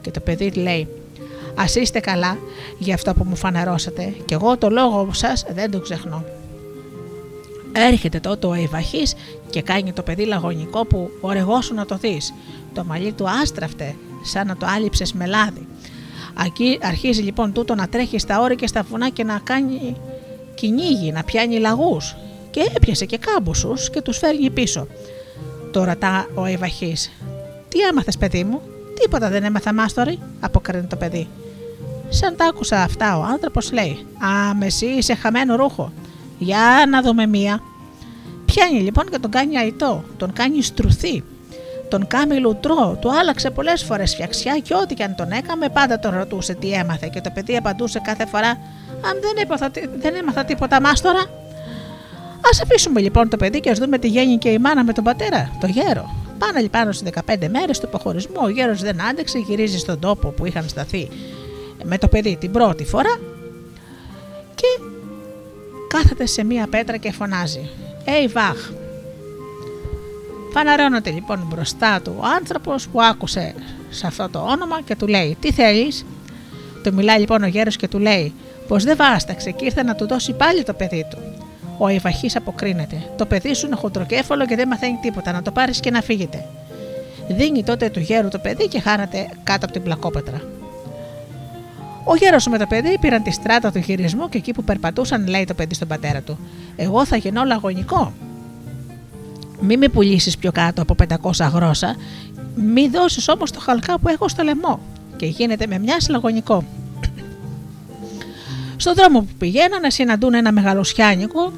Και το παιδί λέει: Α είστε καλά για αυτό που μου φανερώσατε, και εγώ το λόγο σας δεν το ξεχνώ. Έρχεται τότε ο Αϊβαχής και κάνει το παιδί λαγωνικό που ορεγόσου να το δεις. Το μαλλί του άστραφτε, σαν να το άλυψες με λάδι. Ακεί, αρχίζει λοιπόν τούτο να τρέχει στα όρη και στα βουνά και να κάνει κυνήγι, να πιάνει λαγούς. Και έπιασε και κάμποσους και τους φέρνει πίσω. Το ρωτά ο Αϊβαχή. Τι έμαθες, παιδί μου, Τίποτα δεν έμαθα μάστορη, αποκρίνει το παιδί. Σαν τα άκουσα αυτά, ο άνθρωπος λέει: Α, με εσύ είσαι χαμένο ρούχο. Για να δούμε μία. Πιάνει λοιπόν και τον κάνει αητό, τον κάνει στρουθή, τον κάνει λουτρό, του άλλαξε πολλές φορές φτιαξιά και ό,τι και αν τον έκαμε, πάντα τον ρωτούσε τι έμαθε και το παιδί απαντούσε κάθε φορά: Αν δεν, έπαθα, δεν έμαθα τίποτα μάστορα. Α αφήσουμε λοιπόν το παιδί και ας δούμε τι γέννη η μάνα με τον πατέρα, το γέρο. Πάνε λοιπόν στις 15 μέρες του αποχωρισμού, ο γέρος δεν άντεξε, γυρίζει στον τόπο που είχαν σταθεί με το παιδί την πρώτη φορά και κάθεται σε μία πέτρα και φωνάζει «Ει βάχ». Φαναρώνεται λοιπόν μπροστά του ο άνθρωπος που άκουσε σε αυτό το όνομα και του λέει «Τι θέλεις» Του μιλάει λοιπόν ο γέρος και του λέει πως δεν βάσταξε και ήρθε να του δώσει πάλι το παιδί του. Ο Ιβαχής αποκρίνεται. Το παιδί σου είναι χοντροκέφαλο και δεν μαθαίνει τίποτα. Να το πάρεις και να φύγετε. Δίνει τότε του γέρου το παιδί και χάνεται κάτω από την πλακόπετρα. Ο γέρος με το παιδί πήραν τη στράτα του χειρισμού και εκεί που περπατούσαν, λέει το παιδί στον πατέρα του: Εγώ θα γεννώ λαγωνικό. Μη με πουλήσεις πιο κάτω από 500 γρόσα, μη δώσεις όμως το χαλκά που έχω στο λαιμό. Και γίνεται με μια λαγωνικό. Στον δρόμο που πηγαίνανε συναντούν ένα μεγαλοσιάνικο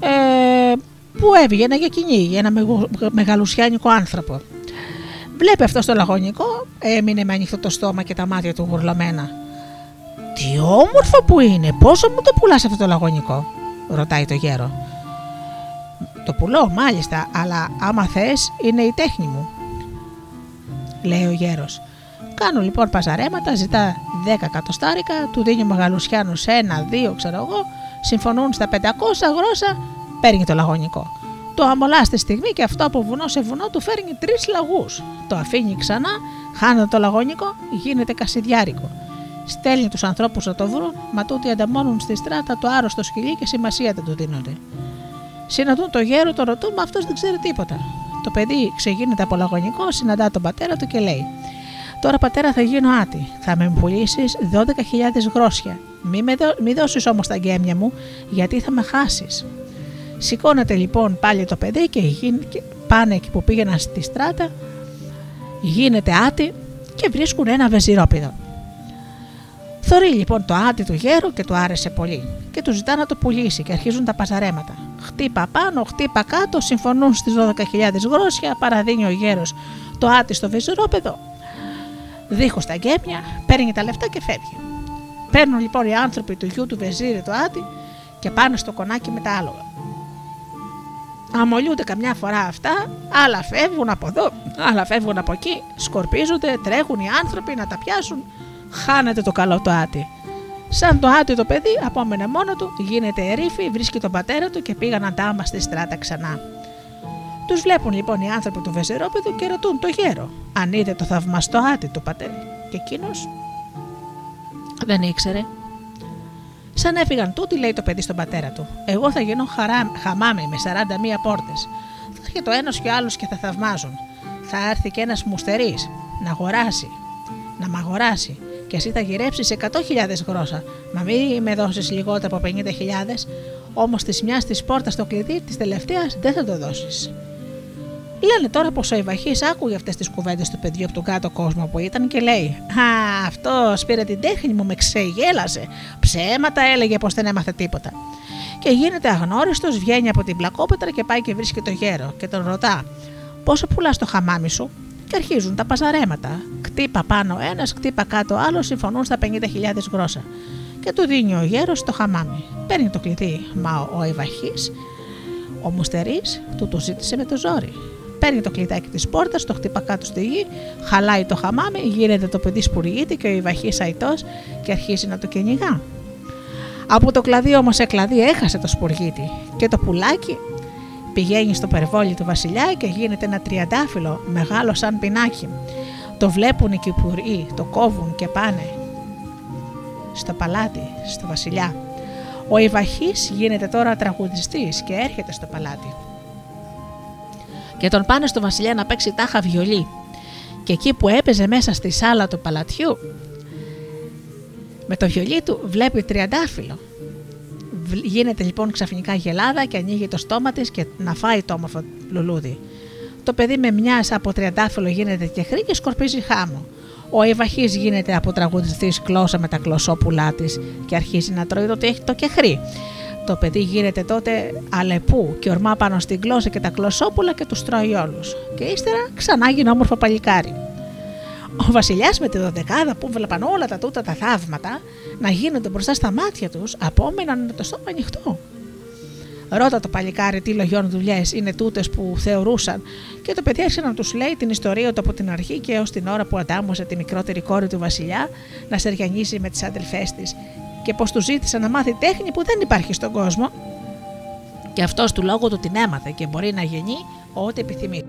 ε, που έβγαινε για κυνήγι, ένα μεγαλουσιάνικο άνθρωπο. Βλέπει αυτό το λαγωνικό, έμεινε με ανοιχτό το στόμα και τα μάτια του γουρλωμένα. Τι όμορφο που είναι, πόσο μου το πουλάς αυτό το λαγωνικό, ρωτάει το γέρο. Το πουλώ μάλιστα, αλλά άμα θες είναι η τέχνη μου, λέει ο γέρος. Κάνω λοιπόν παζαρέματα, ζητά 10 κατοστάρικα, του δίνει ο Μεγαλουσιάνου ένα, δύο, ξέρω εγώ, συμφωνούν στα 500 γρόσα, παίρνει το λαγωνικό. Το αμολά στη στιγμή και αυτό από βουνό σε βουνό του φέρνει τρεις λαγούς. Το αφήνει ξανά, χάνεται το λαγωνικό, γίνεται κασιδιάρικο. Στέλνει τους ανθρώπους να το βρουν, μα τούτοι ανταμώνουν στη στράτα το άρρωστο σκυλί και σημασία δεν του δίνονται. Συναντούν το γέρο, το ρωτούν, μα αυτός δεν ξέρει τίποτα. Το παιδί ξεγίνεται από λαγωνικό, συναντά τον πατέρα του και λέει: Τώρα πατέρα θα γίνω άτι. Θα με πουλήσεις 12.000 γρόσια. Μη, με δω, μη δώσεις όμως τα γκέμια μου, γιατί θα με χάσεις. Σηκώνεται λοιπόν πάλι το παιδί και, και πάνε εκεί που πήγαιναν στη στράτα, γίνεται άτι και βρίσκουν ένα βεζιρόπιδο. Θωρεί λοιπόν το άτι του γέρου και του άρεσε πολύ και του ζητά να το πουλήσει και αρχίζουν τα παζαρέματα. Χτύπα πάνω, χτύπα κάτω, συμφωνούν στις 12.000 γρόσια, παραδίνει ο γέρος το άτι στο βεζιρόπεδο δίχως τα γκέμια, παίρνει τα λεφτά και φεύγει. Παίρνουν λοιπόν οι άνθρωποι του γιου του Βεζίρι το άτι και πάνε στο κονάκι με τα άλογα. Αμολιούνται καμιά φορά αυτά, άλλα φεύγουν από εδώ, άλλα φεύγουν από εκεί, σκορπίζονται, τρέχουν οι άνθρωποι να τα πιάσουν, χάνεται το καλό το άτι. Σαν το άτι το παιδί απόμενε μόνο του, γίνεται ερήφη, βρίσκει τον πατέρα του και πήγαν αντάμα στη στράτα ξανά. Τους βλέπουν λοιπόν οι άνθρωποι του Βεζερόπεδου και ρωτούν το γέρο, αν είδε το θαυμαστό άτι του πατέρα; και εκείνος δεν ήξερε. Σαν έφυγαν τούτοι, λέει το παιδί στον πατέρα του. Εγώ θα γίνω χαρά, χαμάμι με 41 πόρτες. Θα έρχεται το ένας και ο άλλος και θα θαυμάζουν. Θα έρθει και ένας μουστερής να αγοράσει, να μ' αγοράσει. Και εσύ θα γυρέψεις 100.000 γρόσα. Μα μην με δώσεις λιγότερο από 50.000. Όμως της μιας της πόρτας το κλειδί της τελευταίας δεν θα το δώσεις. Λένε τώρα πως ο Ιβαχής άκουγε αυτές τις κουβέντες του παιδιού από τον κάτω κόσμο που ήταν και λέει: Α, αυτός πήρε την τέχνη μου, με ξεγέλασε. Ψέματα έλεγε πως δεν έμαθε τίποτα. Και γίνεται αγνώριστος, βγαίνει από την πλακόπετρα και πάει και βρίσκει το γέρο και τον ρωτά: Πόσο πουλάς το χαμάμι σου, και αρχίζουν τα παζαρέματα. Κτύπα πάνω ένας, κτύπα κάτω άλλος, συμφωνούν στα 50.000 γρόσα. Και του δίνει ο γέρος το χαμάμι. Παίρνει το κλειδί, μα ο Ιβαχής, ο Μουστερής, του το ζήτησε με το ζόρι παίρνει το κλειδάκι της πόρτας, το χτυπά κάτω στη γη, χαλάει το χαμάμι, γίνεται το παιδί σπουργίτη και ο Ιβαχής αϊτό και αρχίζει να το κυνηγά. Από το κλαδί όμως σε κλαδί έχασε το σπουργίτη και το πουλάκι πηγαίνει στο περιβόλι του βασιλιά και γίνεται ένα τριαντάφυλλο μεγάλο σαν πινάκι. Το βλέπουν οι κυπουροί, το κόβουν και πάνε στο παλάτι, στο βασιλιά. Ο Ιβαχής γίνεται τώρα τραγουδιστής και έρχεται στο παλάτι και τον πάνε στο βασιλιά να παίξει τάχα βιολί. Και εκεί που έπαιζε μέσα στη σάλα του παλατιού, με το βιολί του βλέπει τριαντάφυλλο. Γίνεται λοιπόν ξαφνικά γελάδα και ανοίγει το στόμα της και να φάει το όμορφο λουλούδι. Το παιδί με μιας από τριαντάφυλλο γίνεται και χρή και σκορπίζει χάμο. Ο Ιβαχής γίνεται από τραγουδιστής κλώσσα με τα κλωσόπουλά της και αρχίζει να τρώει το έχει το κεχρή. Το παιδί γίνεται τότε αλεπού και ορμά πάνω στην γλώσσα και τα κλωσόπουλα και τους τρώει όλους. Και ύστερα ξανά γίνει όμορφο παλικάρι. Ο βασιλιάς με τη δωδεκάδα που βλέπαν όλα τα τούτα τα θαύματα να γίνονται μπροστά στα μάτια τους, απόμεναν με το στόμα ανοιχτό. Ρώτα το παλικάρι τι λογιών δουλειές είναι τούτες που θεωρούσαν, και το παιδί άρχισε να τους λέει την ιστορία του από την αρχή και έως την ώρα που αντάμωσε τη μικρότερη κόρη του Βασιλιά να σεριανίσει με τις αδελφές της και πως του ζήτησε να μάθει τέχνη που δεν υπάρχει στον κόσμο και αυτός του λόγου του την έμαθε και μπορεί να γεννεί ό,τι επιθυμεί.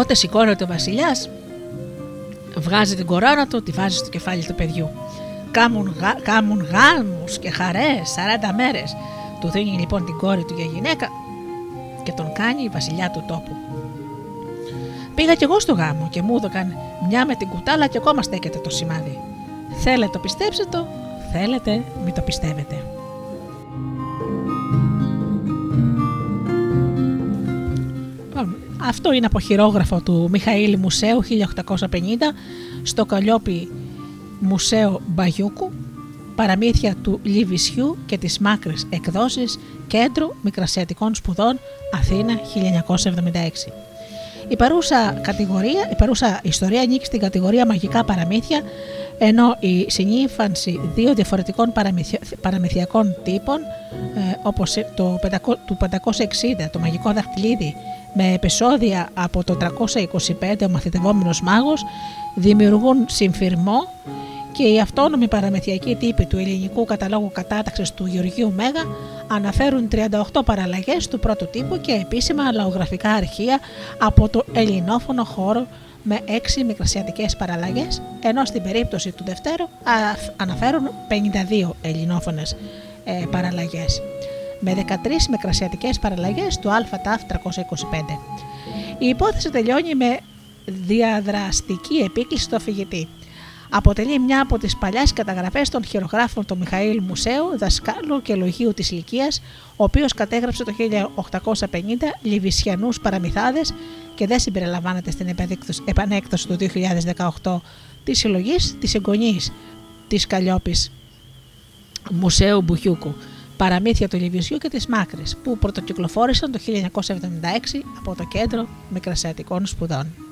Τότε σηκώνεται ο βασιλιάς, βγάζει την κορώνα του, τη βάζει στο κεφάλι του παιδιού. Κάμουν, γα, κάμουν γάμους και χαρές 40 μέρες. Του δίνει λοιπόν την κόρη του για γυναίκα και τον κάνει η βασιλιά του τόπου. Πήγα κι εγώ στο γάμο και μου έδωκαν μια με την κουτάλα και ακόμα στέκεται το σημάδι. Θέλετε το πιστέψετε το, θέλετε μην το πιστεύετε. Αυτό είναι από χειρόγραφο του Μιχαήλ Μουσέου 1850 στο Καλλιόπι Μουσέο Μπαγιούκου παραμύθια του Λιβισιού και της Μάκρης εκδόσεις Κέντρο Μικρασιατικών Σπουδών Αθήνα 1976. Η παρούσα, κατηγορία, η παρούσα ιστορία ανήκει στην κατηγορία μαγικά παραμύθια, ενώ η συνήφανση δύο διαφορετικών παραμυθιακών τύπων, ε, όπως το, του 560, το μαγικό δαχτυλίδι, με επεισόδια από το 325 ο μαθητευόμενος μάγος, δημιουργούν συμφυρμό και οι αυτόνομοι παραμεθιακοί τύποι του ελληνικού καταλόγου κατάταξης του Γεωργίου Μέγα αναφέρουν 38 παραλλαγές του πρώτου τύπου και επίσημα λαογραφικά αρχεία από το ελληνόφωνο χώρο με 6 μικρασιατικές παραλλαγές, ενώ στην περίπτωση του δευτέρου αναφέρουν 52 ελληνόφωνες ε, παραλλαγές, με 13 μικρασιατικές παραλλαγές του ΑΤΑΦ 325. Η υπόθεση τελειώνει με διαδραστική επίκληση στο αφηγητή αποτελεί μια από τις παλιές καταγραφές των χειρογράφων του Μιχαήλ Μουσέου, δασκάλου και λογίου της ηλικίας, ο οποίος κατέγραψε το 1850 Λιβυσιανούς παραμυθάδες και δεν συμπεριλαμβάνεται στην επανέκδοση του 2018 της συλλογής της εγγονής της Καλλιόπης Μουσέου Μπουχιούκου, παραμύθια του Λιβυσιού και της Μάκρης, που πρωτοκυκλοφόρησαν το 1976 από το Κέντρο Μικρασιατικών Σπουδών.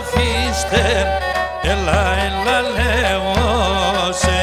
Αφήστε έλα έλα λέω σε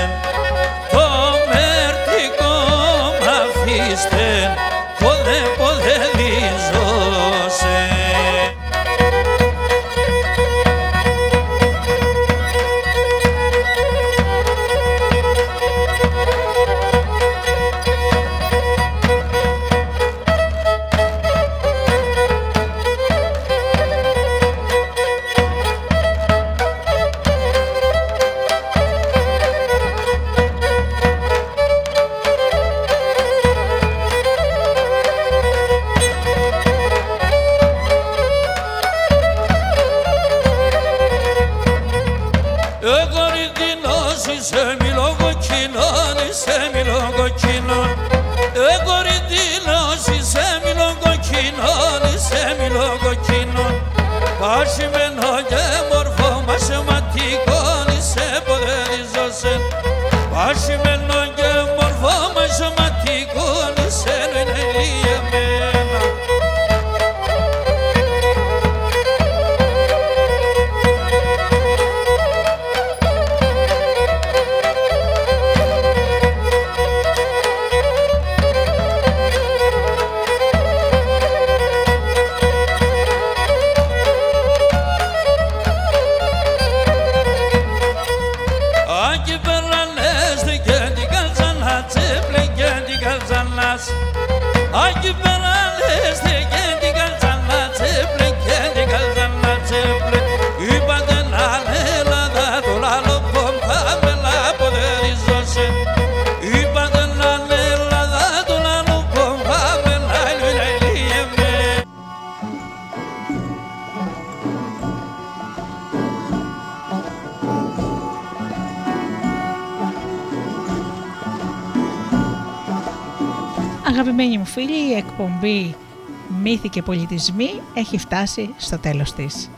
και Πολιτισμοί έχει φτάσει στο τέλος της.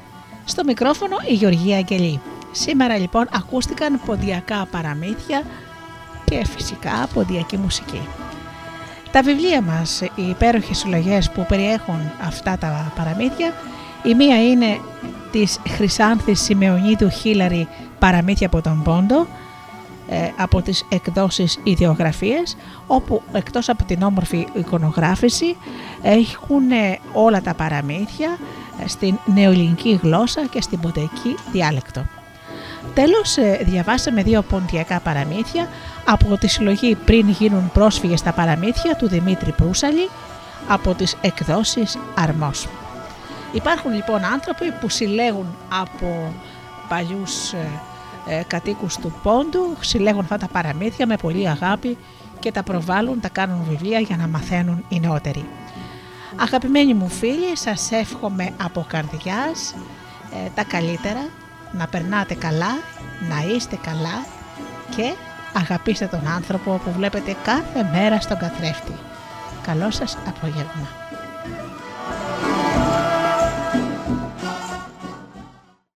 Στο μικρόφωνο η Γεωργία Αγγελή. Σήμερα λοιπόν ακούστηκαν ποντιακά παραμύθια και φυσικά ποντιακή μουσική. Τα βιβλία μας, οι υπέροχες συλλογές που περιέχουν αυτά τα παραμύθια, η μία είναι της Χρυσάνθης Σιμεωνίδου Χίλαρη «Παραμύθια από τον Πόντο», ε, από τις εκδόσεις ιδιογραφίες όπου εκτός από την όμορφη εικονογράφηση έχουν ε, όλα τα παραμύθια ε, στην νεοελληνική γλώσσα και στην ποντιακή διάλεκτο. Τέλος διαβάσαμε δύο ποντιακά παραμύθια από τη συλλογή «Πριν γίνουν πρόσφυγες τα παραμύθια» του Δημήτρη Προύσαλη από τις εκδόσεις Αρμός. Υπάρχουν λοιπόν άνθρωποι που συλλέγουν από παλιούς ε, κατοίκους του Πόντου, συλλέγουν αυτά τα παραμύθια με πολύ αγάπη και τα προβάλλουν, τα κάνουν βιβλία για να μαθαίνουν οι νεότεροι. Αγαπημένοι μου φίλοι, σας εύχομαι από καρδιάς ε, τα καλύτερα, να περνάτε καλά, να είστε καλά και αγαπήστε τον άνθρωπο που βλέπετε κάθε μέρα στον καθρέφτη. Καλό σας απόγευμα.